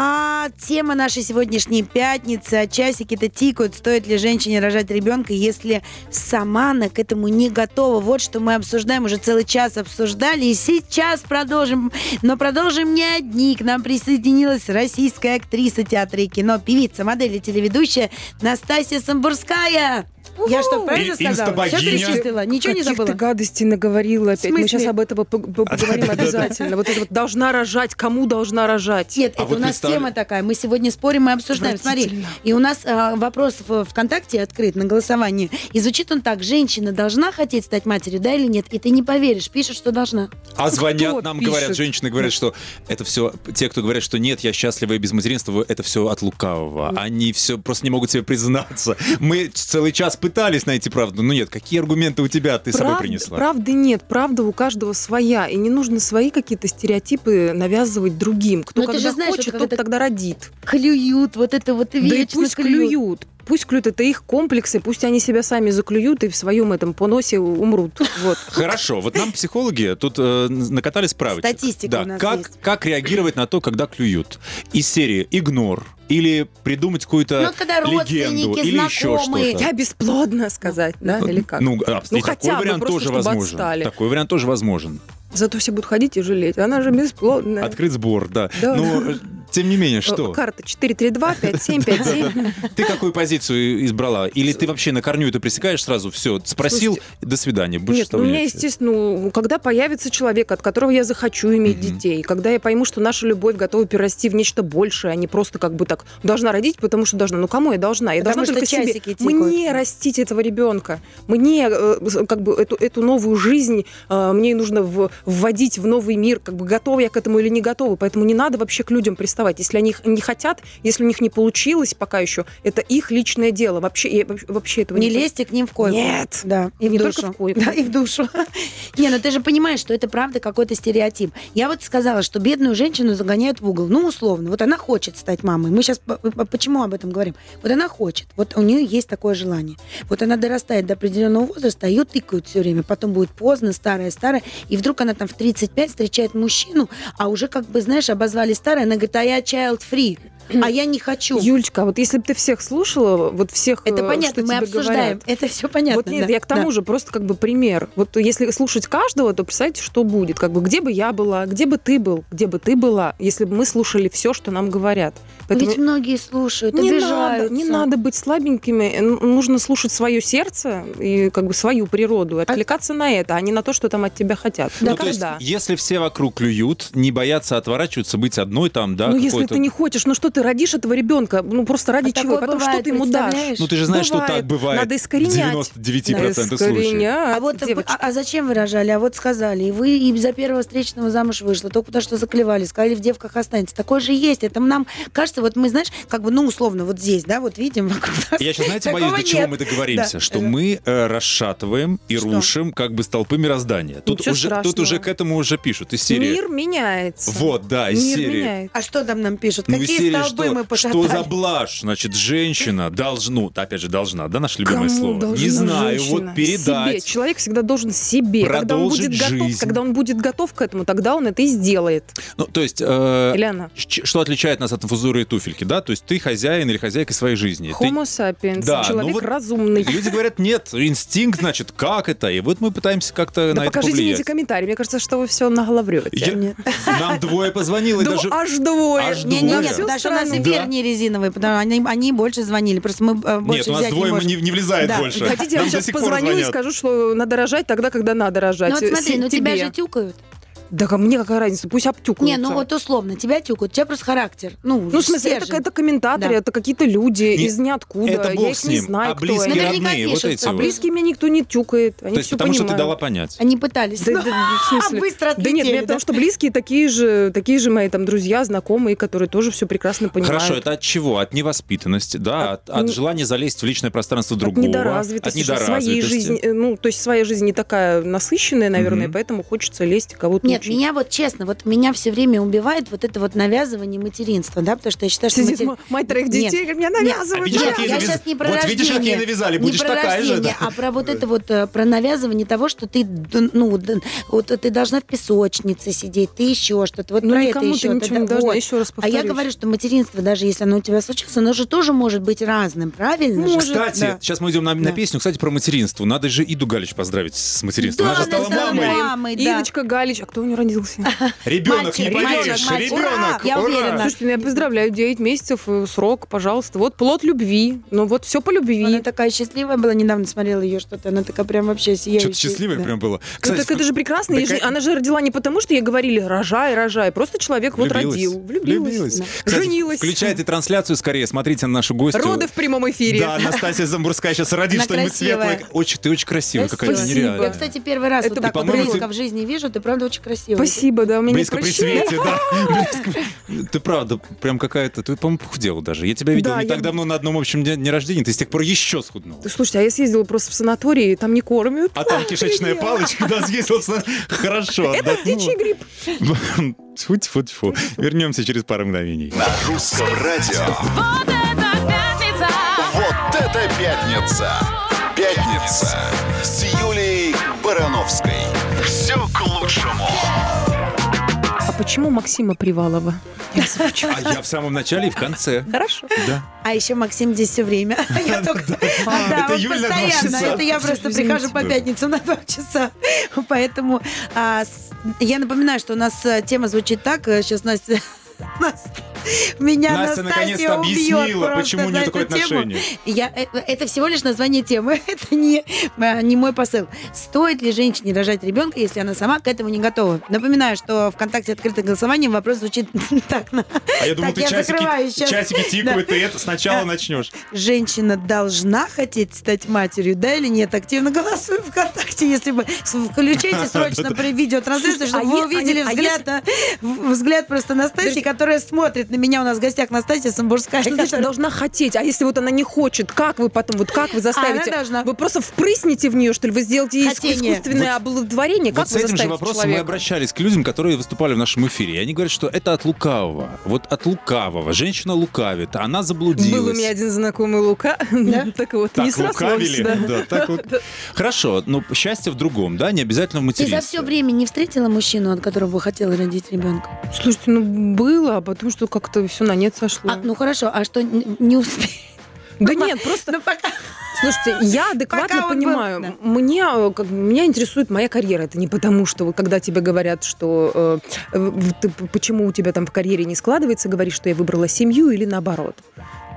А тема нашей сегодняшней пятницы, а часики-то тикают, стоит ли женщине рожать ребенка, если сама она к этому не готова. Вот что мы обсуждаем, уже целый час обсуждали, и сейчас продолжим. Но продолжим не одни. К нам присоединилась российская актриса театра и кино, певица, модель и телеведущая Настасья Самбурская. Я что, правильно И- сказала? Все инстабогиня. перечислила, ничего не Каких забыла. ты гадостей наговорила опять. Мы смысле? сейчас об этом по- по- поговорим обязательно. Вот это вот должна рожать, кому должна рожать? Нет, А это вот у нас представь- тема такая. Мы сегодня спорим и обсуждаем. Смотри, Отвратительно. и у нас а, вопрос в ВКонтакте открыт на голосование. И звучит он так. Женщина должна хотеть стать матерью, да или нет? И ты не поверишь, пишет, что должна. А звонят нам, пишет? говорят, женщины говорят, что это все, те, кто говорят, что нет, я счастлива и без материнства, это все от лукавого. Они все просто не могут себе признаться. Мы целый час пытались найти правду. Ну нет, какие аргументы у тебя ты с собой принесла? Правды нет, правда у каждого своя. И не нужно свои какие-то стереотипы навязывать другим. Кто Но ты когда же знаешь, хочет, тот тогда родит. Клюют, вот это вот Да и вечно пусть клюют. Пусть клюют, это их комплексы, пусть они себя сами заклюют и в своем этом поносе умрут. Вот. Хорошо, вот нам психологи тут э, накатали справочек. Статистика да, у нас как, есть. как реагировать на то, когда клюют? Из серии игнор или придумать какую-то Ну, когда легенду родственники, или еще что-то. Я бесплодна сказать, да, или как? Ну, а, Ну, хотя такой бы вариант просто, тоже чтобы возможен. отстали. Такой вариант тоже возможен. Зато все будут ходить и жалеть. Она же бесплодная. Открыт сбор, да. Да. Но, э, тем не менее, что? Э, Карта 432 5757. Ты какую позицию избрала? Или ты вообще на корню это пресекаешь сразу? Все, спросил, Слушайте, до свидания. Больше Нет, ну, у меня, естественно, ну, когда появится человек, от которого я захочу иметь детей, когда я пойму, что наша любовь готова перерасти в нечто большее, а не просто как бы так должна родить, потому что должна. Ну, кому я должна? Я Потому должна что только себе. Мне растить этого ребенка. Мне э, как бы эту, эту новую жизнь э, мне нужно вводить в новый мир. Как бы готова я к этому или не готова. Поэтому не надо вообще к людям приставать. Если они не хотят, если у них не получилось пока еще, это их личное дело. Вообще, вообще- этого Не не лезьте к ним в койку. Нет. Да, и в Не душу. только в койку. Да, и в душу. Не, ну ты же понимаешь, что это правда какой-то стереотип. Я вот сказала, что бедную женщину загоняют в угол. Ну, условно. Вот она хочет стать мамой. Мы сейчас почему об этом говорим? Вот она хочет. Вот у нее есть такое желание. Вот она дорастает до определенного возраста, а ее тыкают все время. Потом будет поздно, старая, старая. И вдруг она там в 35 встречает мужчину, а уже как бы, знаешь, обозвали старой. Она говорит, а я child free. А я не хочу. Юлечка, а вот если бы ты всех слушала, вот всех, Это э, понятно, что мы тебе обсуждаем. говорят, Это все понятно. вот нет, да, я к тому да. же просто как бы пример. Вот если слушать каждого, то представьте, что будет. Как бы где бы я была, где бы ты был, где бы ты была, если бы мы слушали все, что нам говорят. Поэтому Ведь многие слушают, не надо, обижаются. не надо быть слабенькими. Нужно слушать свое сердце и как бы свою природу, и отвлекаться на это, а не на то, что там от тебя хотят. Ну, то есть, если все вокруг клюют, не боятся отворачиваться, быть одной там, да, ну, если ты не хочешь, ну что ты родишь этого ребенка? Ну, просто ради А чего? Потом что бывает, ты ему дашь? Ну, ты же знаешь, что Бывает. так бывает Надо искоренять. в 99% случаев. Искоренять, А вот девочка. а, а зачем вы рожали? А вот сказали, и вы и за первого встречного замуж вышла, только потому что заклевали, сказали, в девках останется. Такое же есть. Это нам кажется, вот мы, знаешь, как бы, ну, условно, вот здесь, да, вот видим вокруг нас. Я сейчас, знаете, Такого боюсь, до чего нет. мы договоримся, Да. что мы э, расшатываем и Что? рушим как бы столпы мироздания. Тут Ничего уже, тут уже к этому уже пишут из серии. Мир меняется. Вот, да, из Мир серии. меняется. А что там нам пишут? Ну, из Какие серии, столбы что, мы что за блажь? Значит, женщина должна, опять же, должна, да, наше любимое Кому слово? Не знаю, женщина? вот передать. Себе. Человек всегда должен себе. Когда он, Продолжить будет готов, жизнь. когда он будет готов к этому, тогда он это и сделает. Ну, то есть, э, Или она. ч- что отличает нас от инфузоры и туфельки, да? То есть ты хозяин или хозяйка своей жизни. Ты- Homo sapiens. Да, человек ну вот разумный. Люди говорят, нет, инстинкт, значит, как это? И вот мы пытаемся как-то Да на это покажите мне эти комментарии. Мне кажется, что вы все наголоврете. Я-. Нам двое позвонило, даже... аж двое. аж Не, не, двое. нет, у нас эфир Да. не резиновый, потому что они, они больше звонили. Просто мы э, больше Нет, у нас взять не двое можем. не, не влезает Да. больше. Хотите, я Нам сейчас позвоню и скажу, что надо рожать тогда, когда надо рожать. Ну вот смотри, Си- ну тебя же тюкают. Да ко мне какая разница, пусть обтюкаются. Не, ну вот условно, тебя тюкают, у тебя просто характер. Ну, Ну, в смысле, это, стержень. это комментаторы, Да. это какие-то люди Не, из ниоткуда. это я бог их с не ним. знаю, А кто близкие, они. Наверняка родные, вот пишут, эти а вот. близкие меня никто не тюкает. Они То есть все потому что ты понимают. дала понять. Они пытались. Да, ну, да, в смысле? а быстро Да нет, отлетели, да? потому что близкие такие же, такие же мои там друзья, знакомые, которые тоже все прекрасно понимают. Хорошо, это от чего? От невоспитанности, да? От, От от не- желания залезть в личное пространство От другого. недоразвитости, От своей жизни, э, ну, то есть своя жизнь не такая насыщенная, наверное, поэтому хочется лезть кого-то Нет, учить. меня вот честно, вот меня все время убивает вот это вот навязывание материнства, да, потому что я считаю, что Сидит матери- мать троих Нет. детей, говорит, меня Нет. навязывают. А видишь, Нет, ей я навяз- сейчас не про Вот видишь, как ей рождение. навязали, Не будешь про такая же, рождение, да. а про вот это вот, э, про навязывание того, что ты, ну, вот ты должна в песочнице сидеть, ты еще что-то. Вот Ну, про это еще. ты ничего не должна. вот. Еще раз А повторюсь. я говорю, что материнство, даже если оно у тебя случилось, оно же тоже может быть разным, правильно? же? Может, Кстати, Да. сейчас мы идем на, на Да. песню, кстати, про материнство. Надо же Иду Галич поздравить с материнством. Да, Она же стала мамой. мамой, да. Идочка Галич, а кто не родился. Ребенок, не поверишь, ребенок. Я уверена. Слушайте, ну я поздравляю, 9 месяцев, э, срок, пожалуйста. Вот плод любви. Ну вот все по любви. Она такая счастливая была, недавно смотрела ее что-то, она такая прям вообще сияющая. Что-то счастливое Да. прям было. Ну, Кстати, так это же прекрасно. Она же родила не потому, что ей говорили рожай, рожай. Просто человек вот родил. Влюбилась. Женилась. Включайте трансляцию скорее, смотрите на нашу гостью. Роды в прямом эфире. Да, Настасья Замбурская сейчас родит что-нибудь светлое. Очень, ты очень красивая, какая-то нереальная. Я, кстати, первый раз Это вот так вот близко в жизни вижу, ты правда очень красивая. Спасибо, да, у меня Близко при свете, да. Ты правда, прям какая-то, ты, по-моему, похудела даже. Я тебя видел не так давно на одном общем дне, рождения, ты с тех пор еще схуднула. Ты Слушайте, а я съездила просто в санаторий, там не кормят. А там кишечная палочка, да, съездил. с- Хорошо. Это птичий грипп. Тьфу-тьфу-тьфу. Вернемся через пару мгновений. На русском радио. Вот это пятница! Вот это пятница! Пятница с Юлией Барановской. Лучшему. А почему Максима Привалова? Я. А я в самом начале и в конце. Хорошо. Да. А еще Максим здесь все время. Я только... А, Да, Это он Юль постоянно. часа. Это я просто Извините. прихожу по пятницам на два часа. Поэтому а, я напоминаю, что у нас а, тема звучит так. Сейчас Настя... Нас- Меня Настя наконец-то объяснила, почему у нее такое отношение. Я, э, это всего лишь название темы. Это не, а, не мой посыл. Стоит ли женщине рожать ребенка, если она сама к этому не готова? Напоминаю, что ВКонтакте открытое голосование. Вопрос звучит так. А я думал, ты часики, часики тикают, ты это сначала Да. начнешь. женщина должна хотеть стать матерью, да или нет? Активно голосуем ВКонтакте, если бы включите срочно при видеотрансляцию, чтобы а вы е- увидели а взгляд, в- взгляд просто Настасьи, которая смотрит на меня. У нас в гостях Настасья Самбурская. Что значит которая- должна хотеть? А если вот она не хочет, как вы потом, вот как вы заставите? Она должна. Вы просто впрыснете в нее, что ли? Вы сделаете ей Хотение. искусственное оплодотворение? Как вот с вы этим же вопросом мы человека? обращались к людям, которые выступали в нашем эфире. И они говорят, что это от лукавого. Вот от лукавого. Женщина лукавит, она заблудилась. Был у меня один знакомый Лука. так вот, Так не лукавили? да. Да, так вот. Хорошо, но счастье в другом, да, не обязательно в Ты материнстве. за все время не встретила мужчину, от которого бы хотела родить ребенка? Слушайте, ну было, а потом что как-то все на нет сошло. А, ну хорошо, а что не успеешь? да нет, просто Ну пока. Слушайте, я адекватно Пока он был, понимаю. да. Мне, э, как, меня интересует моя карьера. Это не потому, что вот когда тебе говорят, что э, ты, почему у тебя там в карьере не складывается, говоришь, что я выбрала семью или наоборот.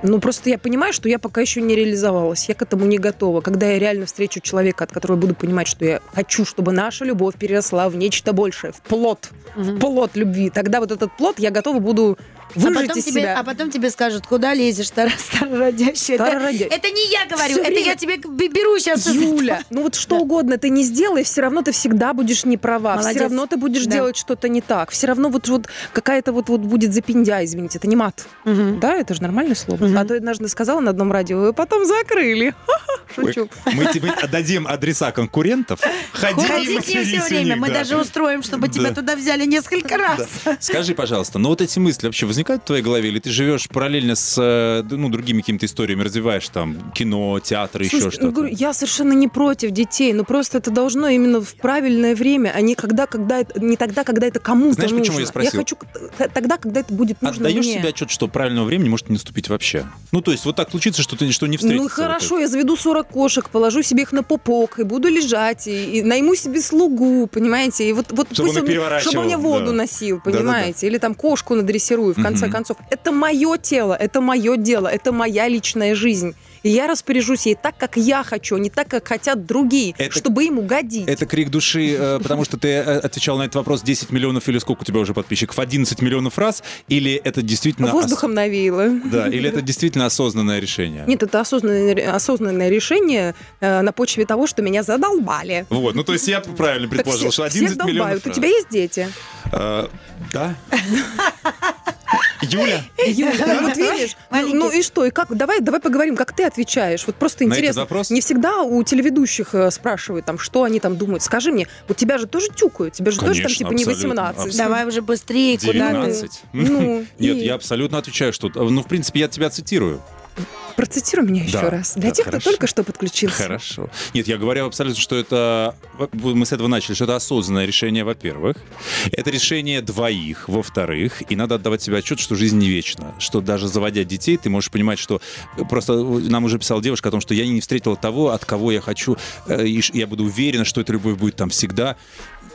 Ну, просто я понимаю, что я пока еще не реализовалась. Я к этому не готова. Когда я реально встречу человека, от которого буду понимать, что я хочу, чтобы наша любовь переросла в нечто большее, в плод, в плод любви, тогда вот этот плод я готова буду А выжать потом, из тебе, себя. а потом тебе скажут, куда лезешь, стар- старородящая. Это, Старородя- это не я говорю, Всё это время- я тебе беру сейчас. Юля, ну вот что Да. угодно ты не сделай, все равно ты всегда будешь не права, Молодец. все равно ты будешь Да. делать что-то не так, все равно вот, вот какая-то вот, вот будет запиндя, извините, это не мат. Да, это же нормальное слово. Мгм. А то однажды сказала на одном радио, и потом закрыли. Шучу. Мы тебе отдадим адреса конкурентов. Ходи, Ходите матерись все время, них, мы да. даже устроим, чтобы тебя Да. туда взяли несколько раз. Скажи, пожалуйста, ну вот эти мысли вообще возникают в твоей голове, или ты живешь параллельно с э, ну, другими какими-то историями, развиваешь там кино, театр, еще Слушайте, ну, что-то? я совершенно не против детей, но просто это должно именно в правильное время, а не когда, когда это, не тогда, когда это кому-то Знаешь, нужно. почему я спросил? хочу т- тогда, когда это будет нужно Отдаешь мне. себе отчет, что правильного времени может не наступить вообще? Ну, то есть вот так случится, что ты что не встретишься. Ну вот хорошо, я заведу 40 кошек, положу себе их на пупок и буду лежать, и, и найму себе слугу, понимаете? И вот, вот Чтобы он их он, переворачивал, чтобы он мне воду да. носил, понимаете? Или там кошку надрессирую, в конце Мгм. концов. Это мое тело, это мое дело, это моя личная жизнь. И я распоряжусь ей так, как я хочу, а не так, как хотят другие, Это- чтобы им угодить. Это крик души, э, потому что ты э, отвечал на этот вопрос 10 миллионов или сколько у тебя уже подписчиков? 11 миллионов раз? Или это действительно... ос- Воздухом навеяло. Да, или это действительно осознанное решение? Нет, это осознанное, осознанное решение э, на почве того, что меня задолбали. Вот, ну то есть я правильно предположил, все- что всех 11 миллионов долбают. У раз. тебя есть дети? Э, Да? Юля? Юля, вот видишь, ну, Маленький. ну и что, и как, давай, давай поговорим, как ты отвечаешь. Вот просто На интересно. Не всегда у телеведущих э, спрашивают, там, что они там думают. Скажи мне, вот тебя же тоже тюкают, тебе же тоже там типа не абсолютно, 18. абсолютно. Давай уже быстрее, куда ты. 19. Ну, Нет, и я абсолютно отвечаю, что... Ну, в принципе, я тебя цитирую. Процитируй меня еще Да, раз. Для да, тех, хорошо. кто только что подключился. Хорошо. Нет, я говорю абсолютно, что это... Мы с этого начали, что это осознанное решение, во-первых. Это решение двоих, во-вторых. И надо отдавать себе отчет, что жизнь не вечна. Что даже заводя детей, ты можешь понимать, что... Просто нам уже писала девушка о том, что я не встретила того, от кого я хочу, э, я буду уверена, что эта любовь будет там всегда.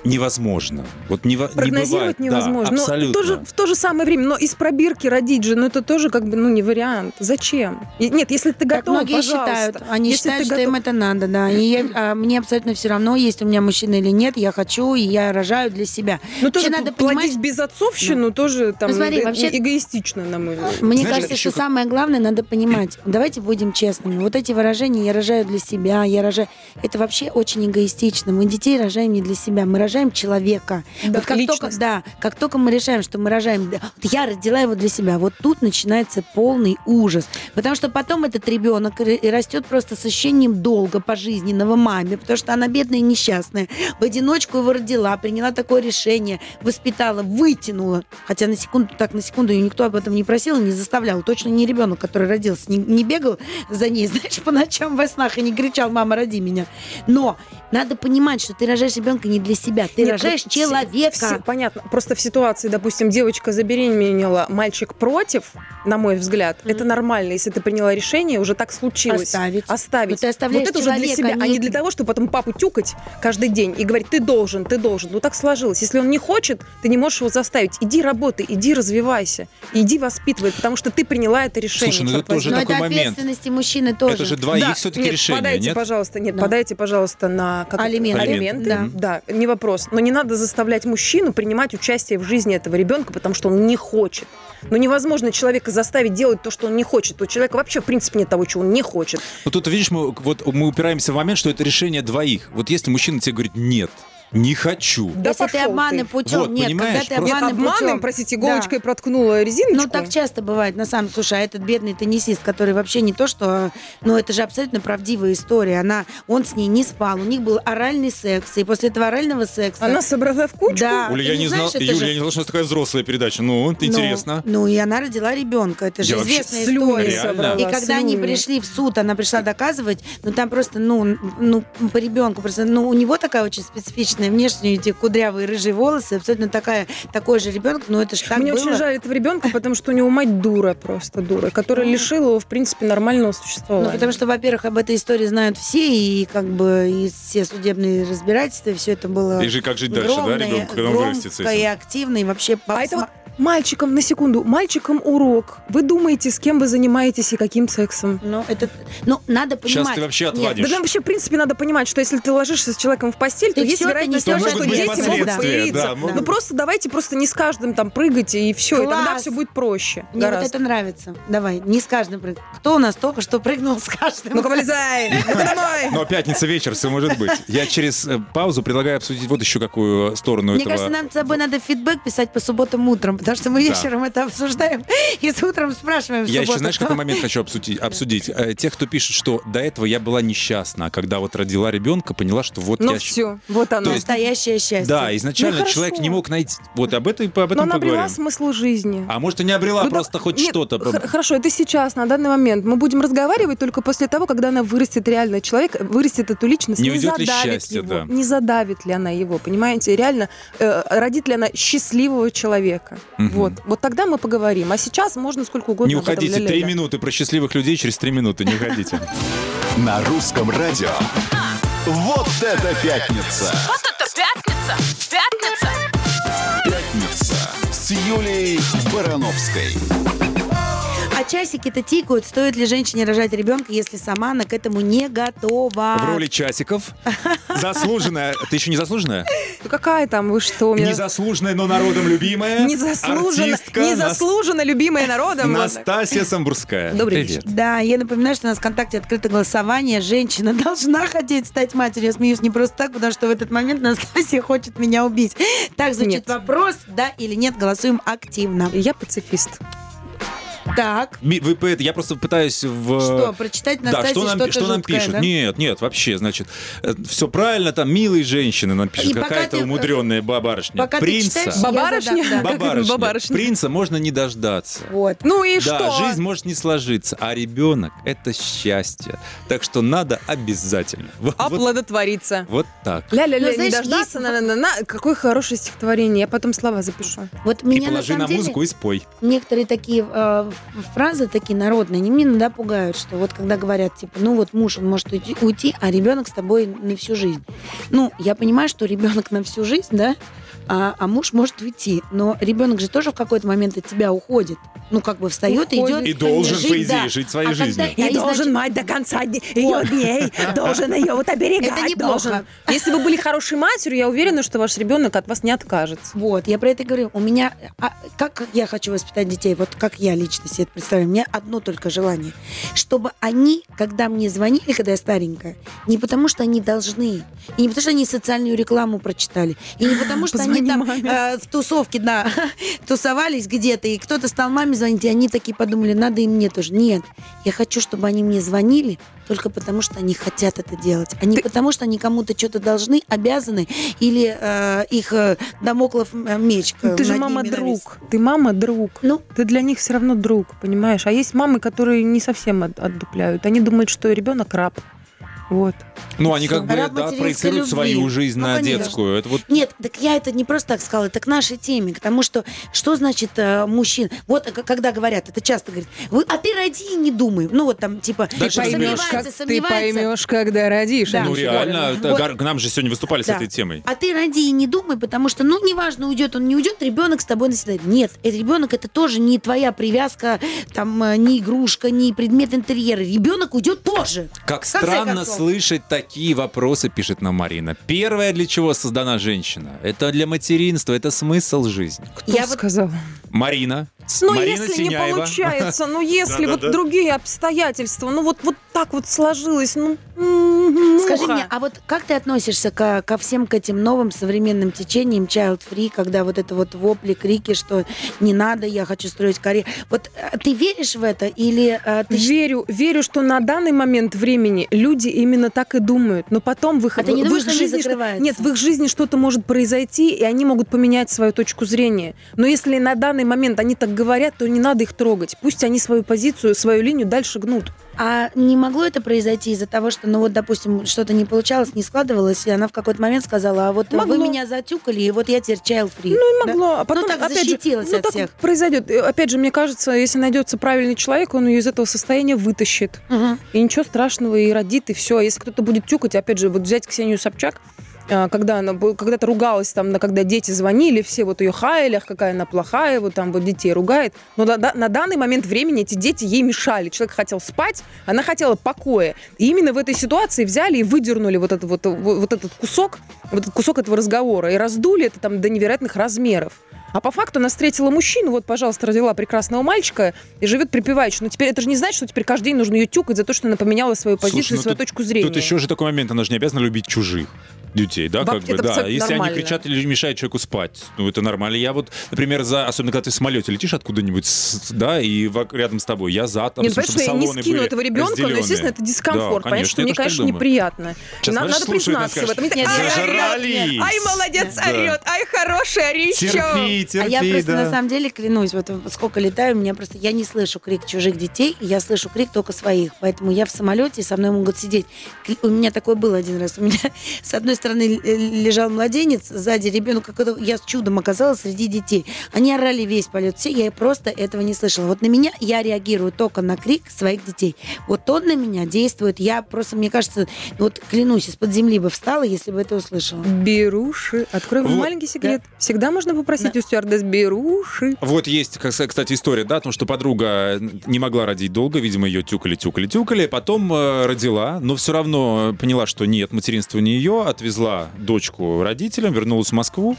Невозможно. Вот нево- не Прогнозировать бывает. невозможно. Да, но абсолютно. тоже, в то же самое время, но из пробирки родить же, ну это тоже как бы, ну не вариант. Зачем? И- нет, если ты готов, многие пожалуйста. считают, они Если считают, ты что готов- им это надо, да. И я- а мне абсолютно все равно, есть у меня мужчина или нет, я хочу, и я рожаю для себя. Ну, тоже надо понимать- безотцовщину тоже там Ну, смотри, э, вообще- эгоистично, на мой взгляд. Мне Знаешь, кажется, что как- самое главное надо понимать. Давайте будем честными. Вот эти выражения «я рожаю для себя», «я рожаю...» Это вообще очень эгоистично. Мы детей рожаем не для себя, мы рожаем человека. Да, вот как личность. только, да, как только мы решаем, что мы рожаем... да, вот Я родила его для себя. Вот тут начинается полный ужас. Потому что потом этот ребенок растет просто с ощущением долга пожизненного маме, потому что она бедная и несчастная. В одиночку его родила, приняла такое решение, воспитала, вытянула. Хотя на секунду, так на секунду ее никто об этом не просил и не заставлял. Точно не ребенок, который родился, не, не бегал за ней, знаешь, по ночам во снах и не кричал, мама, роди меня. Но надо понимать, что ты рожаешь ребенка не для себя, ты Нет, рожаешь вот все- человека. все- понятно. Просто в ситуации, допустим, девочка забеременела, мальчик против, на мой взгляд, Мгм. это нормально. Если ты приняла решение, уже так случилось. Оставить. Оставить. Но ты оставляешь вот это уже для человека, себя, а не- для того, чтобы потом папу тюкать каждый день и говорить, ты должен, ты должен. Ну так сложилось. Если он не хочет, ты не можешь его заставить. Иди работай, иди развивайся, иди воспитывай, потому что ты приняла это решение. Слушай, ну это тоже. Но такой это момент. ответственности мужчины тоже. Это же двоих Да, все-таки нет, решение, подайте, нет? пожалуйста, нет, Да. подайте, пожалуйста, на как Алименты. алименты. Да. Да. не вопрос. Но не надо заставлять мужчину принимать участие в жизни этого ребенка, потому что он не хочет. Но невозможно человека заставить делать то, что он не хочет. У человека вообще, в принципе, нет того, чего он не хочет. Ну тут, видишь, мы, вот, мы упираемся в момент, что это решение двоих. Вот если мужчина тебе говорит «нет», Не хочу. Да Если ты ты. путем, Вот, нет, понимаешь, когда ты просто- Нет, обманом, путем, простите, да. иголочкой проткнула резиночку. Ну, так часто бывает, на самом деле. Слушай, а этот бедный теннисист, который вообще не то, что... Ну, это же абсолютно правдивая история. Она, он с ней не спал, у них был оральный секс, и после этого орального секса... Она собрала в кучку. Да. Оля, я не не знал, Юля, же- я не знал, что это такая взрослая передача. Ну, это Ну, интересно. Ну, и она родила ребенка. Это же Я известная история. собрала, И когда они слюни. пришли в суд, она пришла доказывать, ну там просто, ну, ну по ребенку просто, ну у него такая очень специфичная внешняя, эти кудрявые рыжие волосы, абсолютно такая, такой же ребенок, но это же так Мне было. очень жаль этого ребенка, потому что у него мать дура просто дура, которая Ну. лишила его, в принципе, нормального существования. Ну, потому что, во-первых, об этой истории знают все, и как бы и все судебные разбирательства, и все это было И же как жить дальше, да, ребенку, когда он вырастет с и активно, и вообще... А это вот мальчикам, на секунду, мальчикам урок. Вы думаете, с кем вы занимаетесь и каким сексом? Ну, это... Ну, надо понимать... Сейчас ты вообще Нет, отвадишь. Да нам вообще, в принципе, надо понимать, что если ты ложишься с человеком в постель, то И есть вероятность того, что ответственность, дети могут да. появиться. Да, могут. Ну просто давайте просто не с каждым там прыгайте, и все, и тогда Класс. все будет проще. Мне гораздо. вот это нравится. Давай, не с каждым прыг. Кто у нас только что прыгнул с каждым? Ну-ка, вылезай! Но пятница вечер, все может быть. Я через э, паузу предлагаю обсудить вот еще какую сторону Мне этого. кажется, нам с тобой надо фидбэк писать по субботам утром, потому что мы Да. вечером это обсуждаем и с утром спрашиваем Я еще, знаешь, какой момент хочу обсудить? обсудить? Э, Тех, кто пишет, что до этого я была несчастна, а когда вот родила ребенка, поняла, что вот Ну я... все, вот оно. Есть- Настоящее счастье. Да, изначально Ну, хорошо. человек не мог найти... Вот об этом, об Но этом она обрела поговорим. смысл жизни. А может, и не обрела, Ну да, просто хоть нет, что-то. х- Хорошо, это сейчас, на данный момент. Мы будем разговаривать только после того, когда она вырастет реально. Человек вырастет эту личность, Не не, уйдет ли задавит счастье, его. да. Не задавит ли она его, понимаете? Реально, э, родит ли она счастливого человека. Мгм. Вот. Вот тогда мы поговорим. А сейчас можно сколько угодно Не уходите. Три минуты про счастливых людей через три минуты. Не уходите. На русском радио. Вот это пятница! Вот это пятница! Пятница! Пятница с Юлией Барановской. Часики-то тикают, стоит ли женщине рожать ребенка, если сама она к этому не готова. В роли часиков. Заслуженная. Ты еще не заслуженная? Ну какая там, вы что? Мне... Незаслуженная, но народом любимая. Незаслуженно, артистка незаслуженно любимая народом. Нас- Настасья Самбурская. Добрый Привет. Да, я напоминаю, что у нас в ВКонтакте открыто голосование. Женщина должна хотеть стать матерью. Я смеюсь не просто так, потому что в этот момент Настасья хочет меня убить. Так звучит Нет. вопрос, да или нет, голосуем активно. Я пацифист. Так, Вы, я просто пытаюсь в... что, прочитать Да, Настасье что нам, что нам жуткое, пишут? да? Нет, нет, вообще, значит, все правильно, там милые женщины нам пишут, И какая-то ты, э, умудренная бабарышня. пока ты Принца. читаешь, я Бабарышня? задам, да. Бабарышня. бабарышня? Принца можно не дождаться. Вот. Ну и да, что? жизнь может не сложиться, а ребенок — это счастье. Так что надо обязательно. Вот, вот, Оплодотвориться. вот так. Ля-ля-ля, Ну, не дождаться, есть- на-на-на-на. Какое хорошее стихотворение. Я потом слова запишу. Вот И меня на положи самом на деле музыку и спой. некоторые такие э, фразы такие народные, они меня иногда пугают, что вот когда говорят, типа, ну вот муж, он может уйти, уйти, а ребенок с тобой на всю жизнь. Ну, я понимаю, что ребенок на всю жизнь, да, а, а муж может уйти. Но ребенок же тоже в какой-то момент от тебя уходит. Ну, как бы встает и Уходит. идет. И должен, жить, по идее, да. жить своей А когда- жизнью. а И и должен значит- мать до конца ее дней, должен ее вот оберегать, Это неплохо. должен. Если вы были хорошей матерью, я уверена, что ваш ребенок от вас не откажется. Вот, я про это и говорю. У меня, а, как я хочу воспитать детей, вот как я лично себе это представляю, у меня одно только желание, чтобы они, когда мне звонили, когда я старенькая, не потому что они должны, и не потому что они социальную рекламу прочитали, и не потому что они Позвони там э, в тусовке, да, тусовались где-то, и кто-то стал маме звонить, и они такие подумали, надо и мне тоже. Нет, я хочу, чтобы они мне звонили только потому, что они хотят это делать, а не потому, что они кому-то что-то должны, обязаны, или э, их э, домоклов э, меч. Ну, ты же над мама ними навис. друг. Ты мама друг. Ну, Ты для них все равно друг, понимаешь? А есть мамы, которые не совсем от- отдупляют. Они думают, что ребенок раб. Вот. Ну, они как бы, да, проецируют любви. свою жизнь Ну, на конечно. детскую. Это вот Нет, так я это не просто так сказала, это к нашей теме, к тому, что что значит э, мужчин. Вот э, когда говорят, это часто говорят, «Вы- а ты роди и не думай. Ну вот там типа Дальше разберемся. сомневается, сомневается. когда родишь. Да. ну реально, это Вот. к нам же сегодня выступали с Да. этой темой. А ты роди и не думай, потому что, ну, неважно, уйдет он, не уйдет, ребенок с тобой навсегда. Нет, этот ребенок это тоже не твоя привязка, там, э, не игрушка, не предмет интерьера. Ребенок уйдет тоже. Как странно концов. Такие вопросы, пишет нам Марина. Первое, для чего создана женщина, это для материнства, это смысл жизни. Кто Я сказал? Марина. Ну, Марина если не Синяева. получается, ну, если вот другие обстоятельства, ну, вот, вот так вот сложилось, ну, Скажи муха. мне, а вот как ты относишься ко, ко всем к этим новым современным течениям child free, когда вот это вот вопли, крики, что не надо, я хочу строить карьеру. Вот э, ты веришь в это или э, ты Верю, верю, что на данный момент времени люди именно так и думают, но потом в их, А ты не в думаешь, их жизни что- нет, в их жизни что-то может произойти, и они могут поменять свою точку зрения. Но если на данный момент они так говорят, то не надо их трогать. Пусть они свою позицию, свою линию дальше гнут. А не могло это произойти из-за того, что, ну вот, допустим, что-то не получалось, не складывалось, и она в какой-то момент сказала, а вот Могло. вы меня затюкали, и вот я теперь child free. Ну, и Да? могло. А потом, так опять же, защитилась ну, от так всех. произойдет. Опять же, мне кажется, если найдется правильный человек, он ее из этого состояния вытащит. Мгм. И ничего страшного, и родит, и все. А если кто-то будет тюкать, опять же, вот взять Ксению Собчак, когда она когда-то ругалась, там, когда дети звонили, все вот ее хаяли, какая она плохая, вот там вот детей ругает. Но на, на данный момент времени эти дети ей мешали. Человек хотел спать, она хотела покоя. И именно в этой ситуации взяли и выдернули вот, этот вот, вот, вот этот кусок, вот этот кусок этого разговора, и раздули это там до невероятных размеров. А по факту она встретила мужчину, вот, пожалуйста, родила прекрасного мальчика и живет припеваючи. Но теперь это же не значит, что теперь каждый день нужно ее тюкать за то, что она поменяла свою позицию, Слушай, ну свою тут- точку зрения. Тут еще же такой момент, она же не обязана любить чужих детей, да, Баб- как бы, это да. Если нормально. они кричат или мешают человеку спать, ну это нормально. Я вот, например, за, особенно когда ты в самолете летишь откуда-нибудь, да, и рядом с тобой, я за, там, Нет, чтобы понимаешь, что я не скину были этого ребенка, но, естественно, это дискомфорт. Да, Понятно, что мне, конечно, думаю. неприятно. Сейчас, На- знаешь, надо признаться в этом. «Нет, «Ай, зажрались». орёт, Ай, молодец, Да. орет. Ай, хороший, орищё. Терпи, терпи, А я просто да. на самом деле клянусь, вот сколько летаю, у меня просто я не слышу крик чужих детей, я слышу крик только своих. Поэтому я в самолете, и со мной могут сидеть. У меня такое было один раз. У меня с одной стороны э, лежал младенец, сзади ребенок, я с чудом оказалась среди детей. Они орали весь полет, все, я просто этого не слышала. Вот на меня я реагирую только на крик своих детей. Вот он на меня действует. Я просто, мне кажется, вот клянусь, из-под земли бы встала, если бы это услышала. Беруши. Открой вам Вот. маленький секрет. Всегда можно попросить у стюардесс беруши. Вот есть, кстати, история, да, о том, что подруга не могла родить долго, видимо, ее тюкали, тюкали, тюкали, потом э, родила, но все равно поняла, что нет, материнство не ее, отвезла дочку родителям, вернулась в Москву,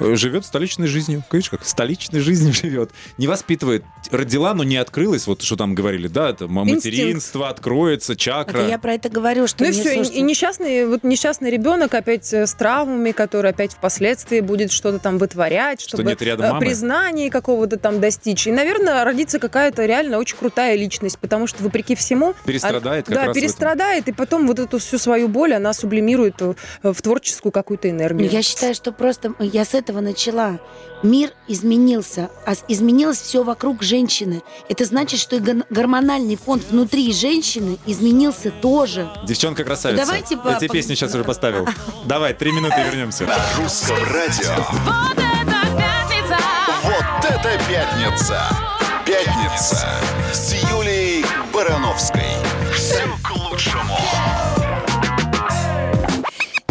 э, живет столичной жизнью. Видишь, как столичной жизнью живет. Не воспитывает. Родила, но не открылась, вот что там говорили, да, это м- Инстинкт. материнство, откроется, чакра. Это я про это говорю, что Ну и все, слушайте, и, несчастный, вот несчастный ребенок опять э, с травмами, который опять впоследствии будет что-то там вытворять, Что чтобы нет рядом э, мамы. признания какого-то там достичь. И, наверное, родится какая-то реально очень крутая личность, потому что, вопреки всему... Перестрадает как да, раз перестрадает, и потом вот эту всю свою боль она сублимирует в творческую какую-то энергию. Я считаю, что просто я с этого начала. Мир изменился, а изменилось все вокруг женщины. Это значит, что и гормональный фонд внутри женщины изменился тоже. Девчонка красавица. Давайте Я по- тебе по- песню сейчас уже поставил. Давай, три минуты и вернемся. На русском радио. Вот это пятница! Вот это пятница! Пятница с Юлией Барановской.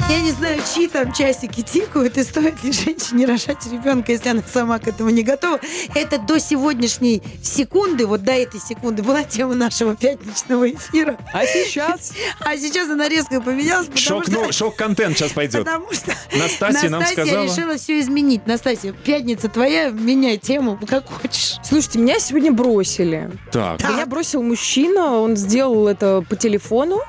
Я не знаю, чьи там часики тикают, и стоит ли женщине рожать ребенка, если она сама к этому не готова. Это до сегодняшней секунды, вот до этой секунды, была тема нашего пятничного эфира. А сейчас? А сейчас она резко поменялась, Шок, что... ну, шок-контент сейчас пойдет. Потому что Настасья нам сказала. решила все изменить. Настасья, пятница твоя, меняй тему, как хочешь. Слушайте, меня сегодня бросили. Так, Меня бросил мужчина, он сделал это по телефону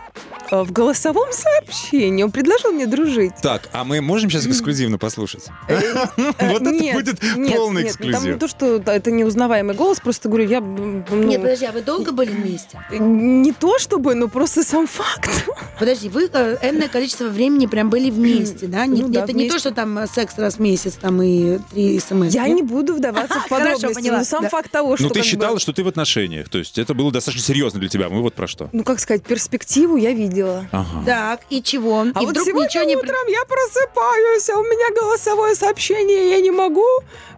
в голосовом сообщении. Он предложил мне дружить. так, а мы можем сейчас эксклюзивно послушать? Вот это будет полный Там эксклюзив. не то, что это неузнаваемый голос, просто говорю, я... ну, Нет, подожди, а вы долго были вместе? не то чтобы, но просто сам факт. Подожди, вы э, энное количество времени прям были вместе, да? Ну это не то, что там э, секс раз в месяц там и три смс. Я не буду вдаваться в подробности, но сам факт того, что... Ну, ты считала, что ты в отношениях. То есть это было достаточно серьезно для тебя. Мы вот про что. Ну, как сказать, перспективу я видела. Ага. Так, и чего? А и вот вдруг сегодня ничего не... утром я просыпаюсь, а у меня голосовое сообщение, я не могу.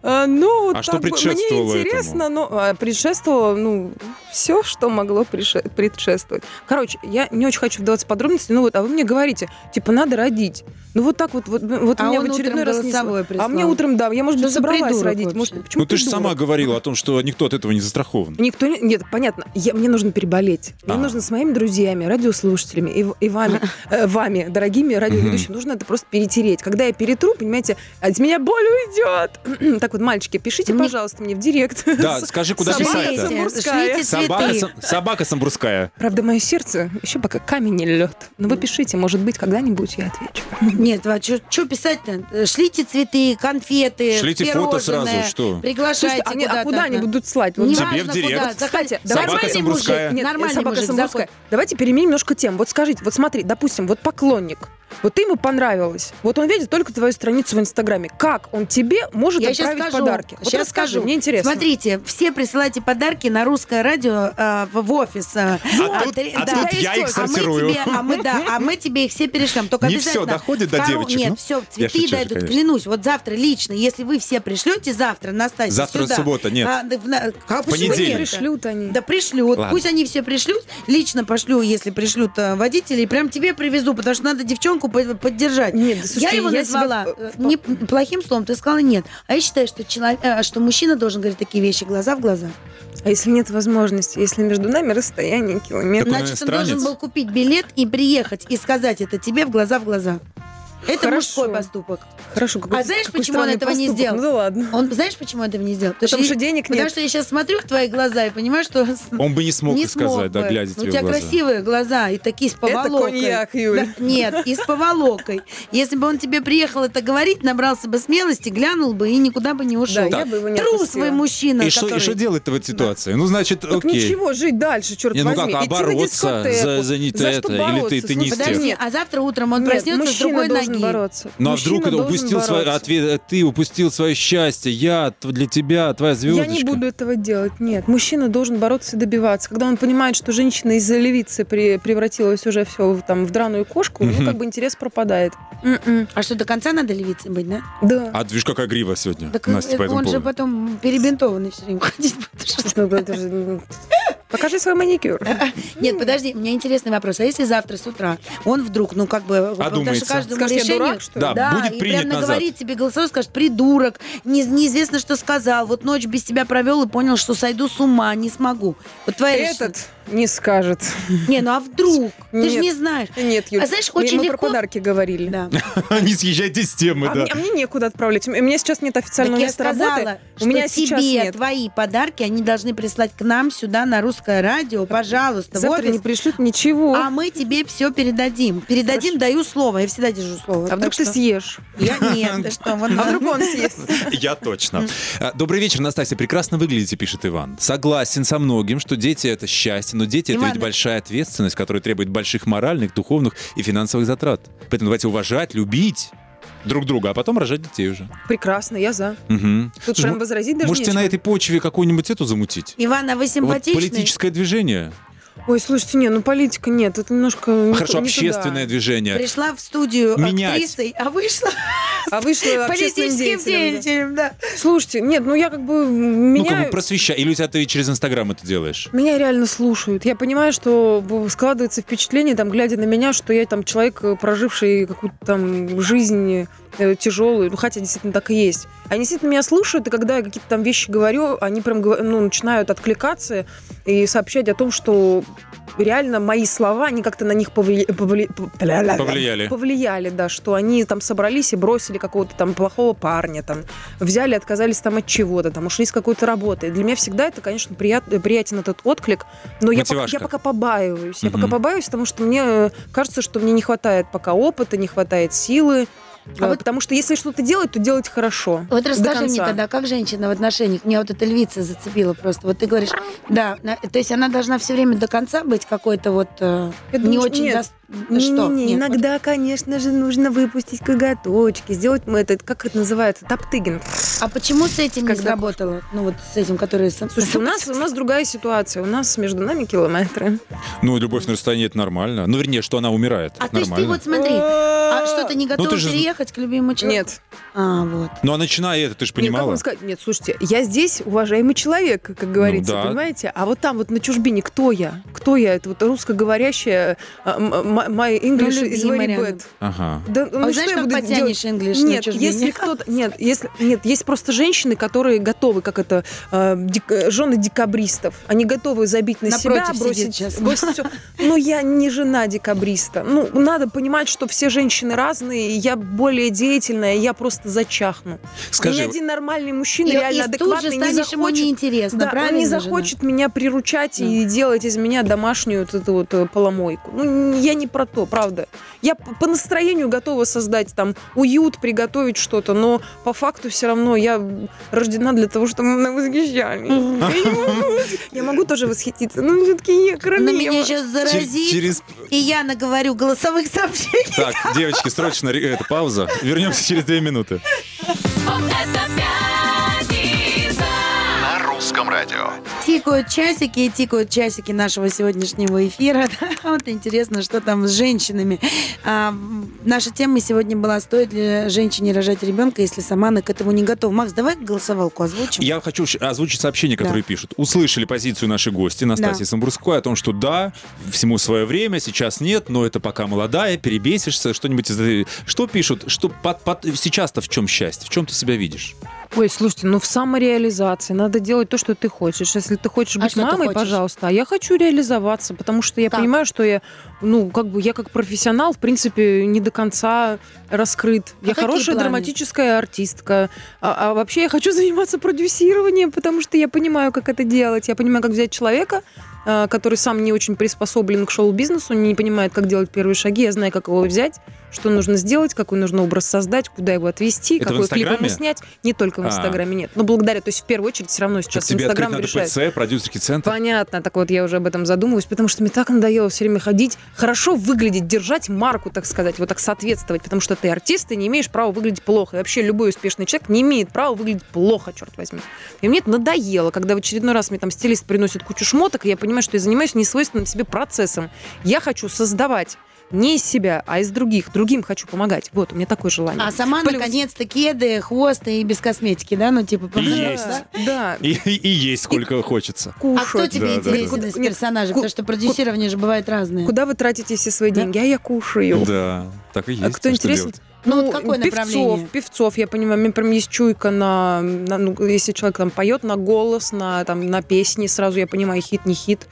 Э, Ну, А что так бы предшествовало мне интересно, но а, предшествовало, ну, все, что могло предше- предшествовать. Короче, я не очень хочу вдаваться в подробности, ну вот, а вы мне говорите, типа, надо родить. Ну вот так вот, вот, вот А меня он в очередной утром раз не прислал. А мне утром, да, я, может Что быть, собралась придурок родить. Может, почему Ну, ты же сама говорила о том, что никто от этого не застрахован. Никто не... Нет, понятно. Я, мне нужно переболеть. Мне А. нужно с моими друзьями, радиослушателями и, в- и вами, э, вами, дорогими радиоведущими, нужно это просто перетереть. Когда я перетру, понимаете, от меня боль уйдет. так вот, мальчики, пишите, Мне- пожалуйста, мне в директ. Да, скажи, куда Собака. Шлите Собака, собака самбурская. Правда, мое сердце еще пока камень не лед. Но вы пишите, может быть, когда-нибудь я отвечу. Нет, а что писать-то? Шлите цветы, конфеты, Шлите фото сразу, что? Приглашайте Слушайте, а, а куда они будут слать? Не Тебе в директ. Кстати, нормальный самбурская. Нет, нормальный собака мужик, самбурская. Давайте переменим немножко тему. Вот скажите, вот смотри, допустим, вот поклонник. Вот ты ему понравилась. Вот он видит только твою страницу в Инстаграме. Как он тебе может Я сейчас отправить скажу. подарки? Вот Сейчас расскажи, скажу. мне интересно. Смотрите, все присылайте подарки на русское радио э, в, офис. э, А тут- а да. тут я их А мы сортирую. тебе- А мы, да, а мы тебе их все перешлем. Только Не всё доходит до коро- девочек, Нет, ну. все, цветы шучу, дойдут, конечно. клянусь. Вот завтра лично, если вы все пришлете завтра, Настасья, Завтра сюда. суббота, нет. А, на- Понедельник. Пришлют они. Да пришлют. Ладно. Пусть они все пришлют. Лично пошлю, если пришлют э, водителей. Прям тебе привезу, потому что надо девчонку по- поддержать. Нет, слушайте, я его я назвала себя- э, не плохим словом, ты сказала нет. А я считаю, что, человек, э, что мужчина должен говорить такие вещи глаза в глаза. А если нет возможности, если между нами расстояние километр? Так он Значит, он должен был купить билет и приехать и сказать это тебе в глаза в глаза. Это Хорошо. мужской поступок. Хорошо, какой, А знаешь, какой почему он этого не поступок. сделал? Ну да ладно. Он, знаешь, почему этого не сделал? Потому что я- денег Потому нет. что я сейчас смотрю в твои глаза и понимаю, что Он бы не смог не сказать, смог да, глядя У тебе тебя в глаза. красивые глаза и такие с Это поволокой. коньяк, Юль. Да, нет, и с поволокой. Если бы он тебе приехал это говорить, набрался бы смелости, глянул бы и никуда бы не ушел. Да, я бы его не Трус отпустила. вы мужчина, И что, и который- что делать-то в этой ситуации? Ну, значит, Так окей. ничего, жить дальше, черт Не, ну возьми. как, Идти на бороться дискотеку. за- за не За это, что или ты- ты не? Подожди, а завтра утром он Нет, проснется с другой должен бороться. Ну а вдруг это упустил свой бороться. ответ, ты упустил свое счастье, я для тебя, твоя Я звездочка. не буду этого делать, нет. Мужчина должен бороться и добиваться. Когда он понимает, что женщина из-за левицы при- превратилась уже все там, в драную кошку, ну как бы интерес пропадает. М-м. А что, до конца надо левицей быть, да? Да. А ты видишь, какая грива сегодня, Так Настя, э, по этому он же потом перебинтованный все время ходить будет. Покажи свой маникюр. Нет, подожди, у меня интересный вопрос. А если завтра с утра он вдруг, ну как бы, потому что каждому решению... Да, Да, будет и принят прям назад. наговорит тебе голосовой, скажет, придурок, не- неизвестно, что сказал, вот ночь без тебя провел и понял, что сойду с ума, не смогу. Вот твоя Этот не скажет. Не, ну а вдруг? Ты же не знаешь. Нет, Юль, А знаешь, мы- очень мы легко- про подарки говорили. Да. Не съезжайте с темы, А, да. мне, а мне некуда отправлять. У меня сейчас нет официального места работы. У меня тебе сейчас нет. твои подарки, они должны прислать к нам сюда на русское радио, пожалуйста, Завтра офис. не пришлют ничего. А мы тебе все передадим. Передадим, даю слово. Я всегда держу слово. А вдруг ты что- съешь? Я нет, ты что, вон А вдруг он съест? Я точно. А, Добрый вечер, Настасья. Прекрасно выглядите, пишет Иван. Согласен со многим, что дети это счастье, но дети это ведь большая ответственность, которая требует больших моральных, духовных и финансовых затрат. Поэтому давайте уважать, любить друг друга, а потом рожать детей уже. Прекрасно, я за. Мгм. Тут Слушай, прям возразить даже Можете на нечего. этой почве какую-нибудь эту замутить? Иван, а вы Вот симпатичный? политическое движение. Ой, слушайте, не, ну политика нет, это немножко не Хорошо, ту- не общественное туда. движение. Пришла в студию Менять. актрисой, а вышла а вышла общественным Политическим деятелем. да. деятелем, да. Слушайте, нет, ну я как бы Ну, как меня... бы просвещай. Или у тебя ты через Инстаграм это делаешь? Меня реально слушают. Я понимаю, что складывается впечатление, там, глядя на меня, что я там человек, э, проживший какую-то там жизнь э, тяжелую. Ну, хотя действительно так и есть. Они действительно меня слушают, и когда я какие-то там вещи говорю, они прям ну, начинают откликаться и сообщать о том, что реально мои слова, они как-то на них повли- повли- повли- Повлияли. повлияли, да, что они там собрались и бросили какого-то там плохого парня, там, взяли, отказались там от чего-то, там, ушли с какой-то работы. И для меня всегда это, конечно, прият- приятен этот отклик, но я пока, я пока побаиваюсь. Я Мгм. пока побаиваюсь, потому что мне э, кажется, что мне не хватает пока опыта, не хватает силы, А вот- потому что если что-то делать, то делать хорошо. Вот расскажи мне тогда, как женщина в отношениях? Меня вот эта львица зацепила просто. Вот ты говоришь, да, то есть она должна все время до конца быть какой-то вот э, не думаю, очень... нет. Дос- Что? Не-не-не, Нет, вот- иногда, конечно же, нужно выпустить коготочки, сделать мы это, как это называется, топтыгин. А почему с этим не Когда- сработало? Ну вот с этим, который... Слушайте, у нас, у нас другая ситуация. У нас между нами километры. Ну, любовь на расстоянии это нормально. Ну, вернее, что она умирает. А то есть ты нормально. вот смотри, а что, ты не готова ты же- переехать к любимому человеку? Нет. А, вот. Ну, а начиная это, ты же Нет, как понимала. вам сказать? Нет, слушайте, я здесь уважаемый человек, как говорится, да. понимаете? А вот там вот на чужбине кто я? Кто я? Это вот русскоговорящая а, м- my English Ну, is very bad. Ага. Да, ну А что знаешь, как потянешь делать? English Нет, если кто-то... Нет, если, нет, есть просто женщины, которые готовы, как это, э, дек- э, жены декабристов. Они готовы забить на Напротив себя, бросить, сейчас. бросить всё. Ну, я не жена декабриста. Ну, надо понимать, что все женщины разные, и я более деятельная, я просто зачахну. И Скажи, ни один нормальный мужчина, И, реально и адекватный, не станешь ему захочет... неинтересно, Да, правильно он не захочет меня приручать и делать из меня домашнюю вот эту вот э, поломойку. Ну, я не про то, правда. Я по настроению готова создать там уют, приготовить что-то, но по факту все равно я рождена для того, чтобы мной восхищались. Я могу. Тоже восхититься, но все-таки я На королева. меня сейчас заразит, и я наговорю голосовых сообщений. Так, девочки, срочно это, пауза. Вернемся через две минуты. Вот это пятница. Радио. Тикают часики, тикают часики нашего сегодняшнего эфира. Да, Вот интересно, что там с женщинами. А, наша тема сегодня была, стоит ли женщине рожать ребенка, если сама она к этому не готова. Макс, давай голосовалку озвучим. Я хочу озвучить сообщение, которое пишут. Услышали позицию нашей гости Настасьи Да. Самбурской о том, что да, всему свое время, сейчас нет, но это пока молодая, перебесишься, что-нибудь из Что пишут? Что под- под- сейчас-то в чем счастье? В чем ты себя видишь? Ой, слушайте, ну в самореализации надо делать то, что ты хочешь. Если ты хочешь А быть мамой, пожалуйста. А я хочу реализоваться, потому что я Как? понимаю, что я, ну, как бы я как профессионал, в принципе, не до конца раскрыт. А я хорошая планы? драматическая артистка. А, а вообще я хочу заниматься продюсированием, потому что я понимаю, как это делать. Я понимаю, как взять человека, а, который сам не очень приспособлен к шоу-бизнесу, не понимает, как делать первые шаги. Я знаю, как его взять, что нужно сделать, какой нужно образ создать, куда его отвести, Это какой клип ему снять. Не только в А. Инстаграме, нет. Но благодаря, то есть в первую очередь все равно Так сейчас тебе Инстаграм надо решает. ПЦ, продюсерский центр? Понятно, так вот я уже об этом задумываюсь, потому что мне так надоело все время ходить, хорошо выглядеть, держать марку, так сказать, вот так соответствовать, потому что ты артист, ты не имеешь права выглядеть плохо. И вообще любой успешный человек не имеет права выглядеть плохо, черт возьми. И мне это надоело, когда в очередной раз мне там стилист приносит кучу шмоток, и я понимаю, что я занимаюсь несвойственным себе процессом. Я хочу создавать не из себя, а из других. Другим хочу помогать. Вот, у меня такое желание. А сама, Плюс- наконец-то, кеды, хвост и без косметики, да? Ну, типа, И пожалуйста, есть. да? Да, И, и- и есть сколько хочется. кушать. А кто тебе Да, да, интересен да. из Нет, персонажей? Потому что продюсирование же бывает разное. Куда вы тратите все свои Да. деньги? А я кушаю. Да, так и есть. А кто интересен? делать? Ну, вот какое певцов, направление? Певцов, я понимаю, у меня прям есть чуйка на, на- ну, если человек там поет на голос, на, там, на песни, сразу я понимаю, хит, не хит.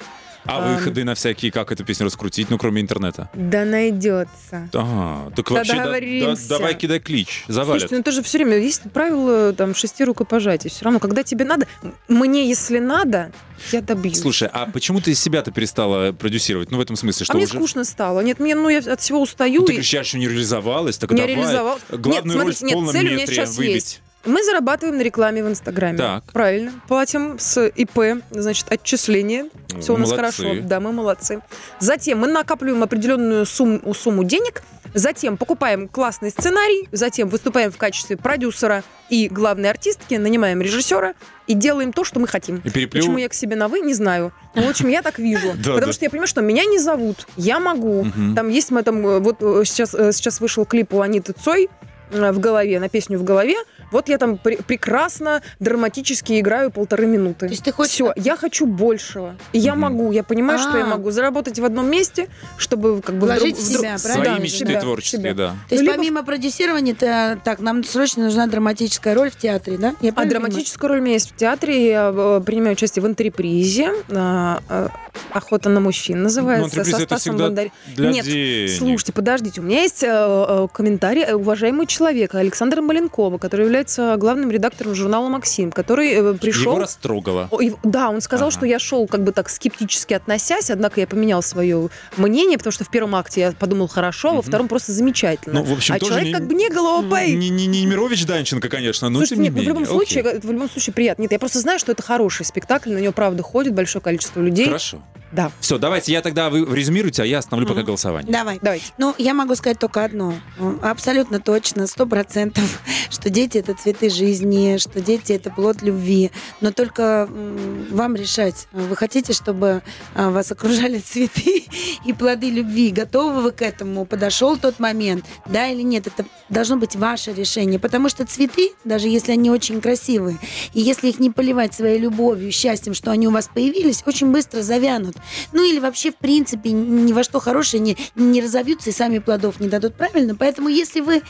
А Ам. выходы на всякие, как эту песню раскрутить, ну, кроме интернета? Да найдется. А, так вообще да- да- давай кидай клич, завалят. Слушайте, ну это же все время есть правило там шести рукопожатий. Все равно, когда тебе надо, мне если надо, я добьюсь. Слушай, а почему ты себя-то перестала продюсировать? Ну, в этом смысле, что а мне уже... скучно стало. Нет, мне, ну я от всего устаю. Ну, ты и- говоришь, я еще не реализовалась, так Не давай. реализовал. Главную Нет, роль смотрите, в нет, полном цель у меня метре сейчас выбить. есть. Мы зарабатываем на рекламе в Инстаграме. Так. Правильно. Платим с ИП, значит, отчисления. Все у нас молодцы. хорошо. Да, мы молодцы. Затем мы накапливаем определенную сумму, сумму денег. Затем покупаем классный сценарий. Затем выступаем в качестве продюсера и главной артистки. Нанимаем режиссера и делаем то, что мы хотим. И переплю... Почему я к себе на вы, не знаю. Но, в общем, я так вижу. Потому что я понимаю, что меня не зовут. Я могу. Там есть мы там, э, вот э, сейчас, э, сейчас вышел клип у Аниты Цой, в голове, на песню в голове, вот я там пр- прекрасно драматически играю полторы минуты. То есть ты хочешь- Все, я хочу большего. И я могу, я понимаю, что я А. могу заработать в одном месте, чтобы как бы... Вложить друг- в себя, друг- правильно? Свои Да, мечты себя, творческие, себя. да. То есть Ну, либо- помимо продюсирования, ты, так, нам срочно нужна драматическая роль в театре, да? Я А правильно драматическую роль у меня есть в театре. Я э, принимаю участие в антрепризе. а, а, «Охота на мужчин» называется. Ну, со это Стасом Для Нет, денег. Слушайте, подождите, у меня есть э, э, комментарий э, уважаемого человека Александра Маленкова, который является главным редактором журнала «Максим», который э, пришел... Его растрогало. Да, он сказал, Ага. что я шел как бы так скептически относясь, однако я поменял свое мнение, потому что в первом акте я подумал хорошо, а во втором просто замечательно. Ну, в общем, а тоже человек не- как бы не глупый. Не, не, не Мирович Данченко, конечно, но Слушайте, тем не нет, ну, в менее. любом случае, Окей. в любом случае приятно. Нет, я просто знаю, что это хороший спектакль, на него правда ходит большое количество людей. Хорошо. Да. Все, давайте я тогда вы резюмируйте, а я остановлю пока Мгм. голосование. Давай. Давайте. Ну, я могу сказать только одно. Абсолютно точно, сто процентов, что дети — это цветы жизни, что дети — это плод любви. Но только вам решать. Вы хотите, чтобы а, вас окружали цветы и плоды любви? Готовы вы к этому? Подошел тот момент? Да или нет? Это должно быть ваше решение. Потому что цветы, даже если они очень красивые, и если их не поливать своей любовью, счастьем, что они у вас появились, очень быстро завянут. Ну или вообще, в принципе, ни во что хорошее не, не разовьются и сами плодов не дадут. Правильно? Поэтому если вы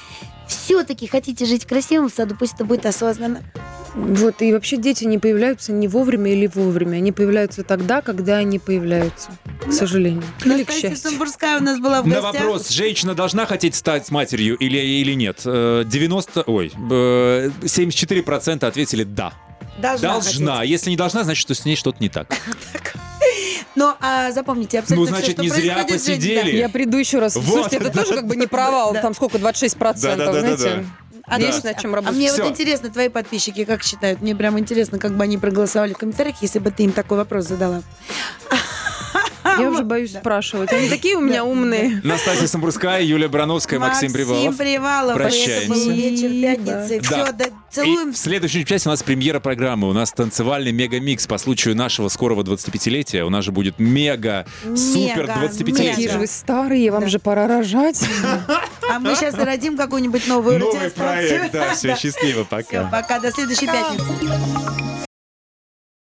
все-таки хотите жить красиво в саду, пусть это будет осознанно. Вот, и вообще дети не появляются не вовремя или вовремя. Они появляются тогда, когда они появляются, к сожалению. Или к счастью. Самбурская у нас была в На гостях. вопрос, женщина должна хотеть стать матерью или, или нет? Э, 90, ой, э, 74% ответили да. Должна. Должна. хотеть. Если не должна, значит, что с ней что-то не так. Но а, запомните, абсолютно Ну, значит, что не зря посидели. Я приду еще раз. Вот, Слушайте, это да, тоже как бы не провал. да. Там сколько, 26%, Да-да-да-да-да. знаете? А, Есть да. над чем А работать. мне Всё. вот интересно, твои подписчики как считают? Мне прям интересно, как бы они проголосовали в комментариях, если бы ты им такой вопрос задала. Я уже боюсь спрашивать. Они такие у меня умные. Настасья Самбурская, Юлия Брановская, Максим Привалов. Привалов. Это Прощаемся. был вечер пятницы. Да. Все, целуем. в следующей части у нас премьера программы. У нас танцевальный мега-микс по случаю нашего скорого 25-летия. У нас же будет мега-супер Мега, 25-летие. Какие же вы старые, вам же пора рожать. А мы сейчас родим какую-нибудь новую Новый проект, да, все, счастливо, пока. пока, до следующей пятницы.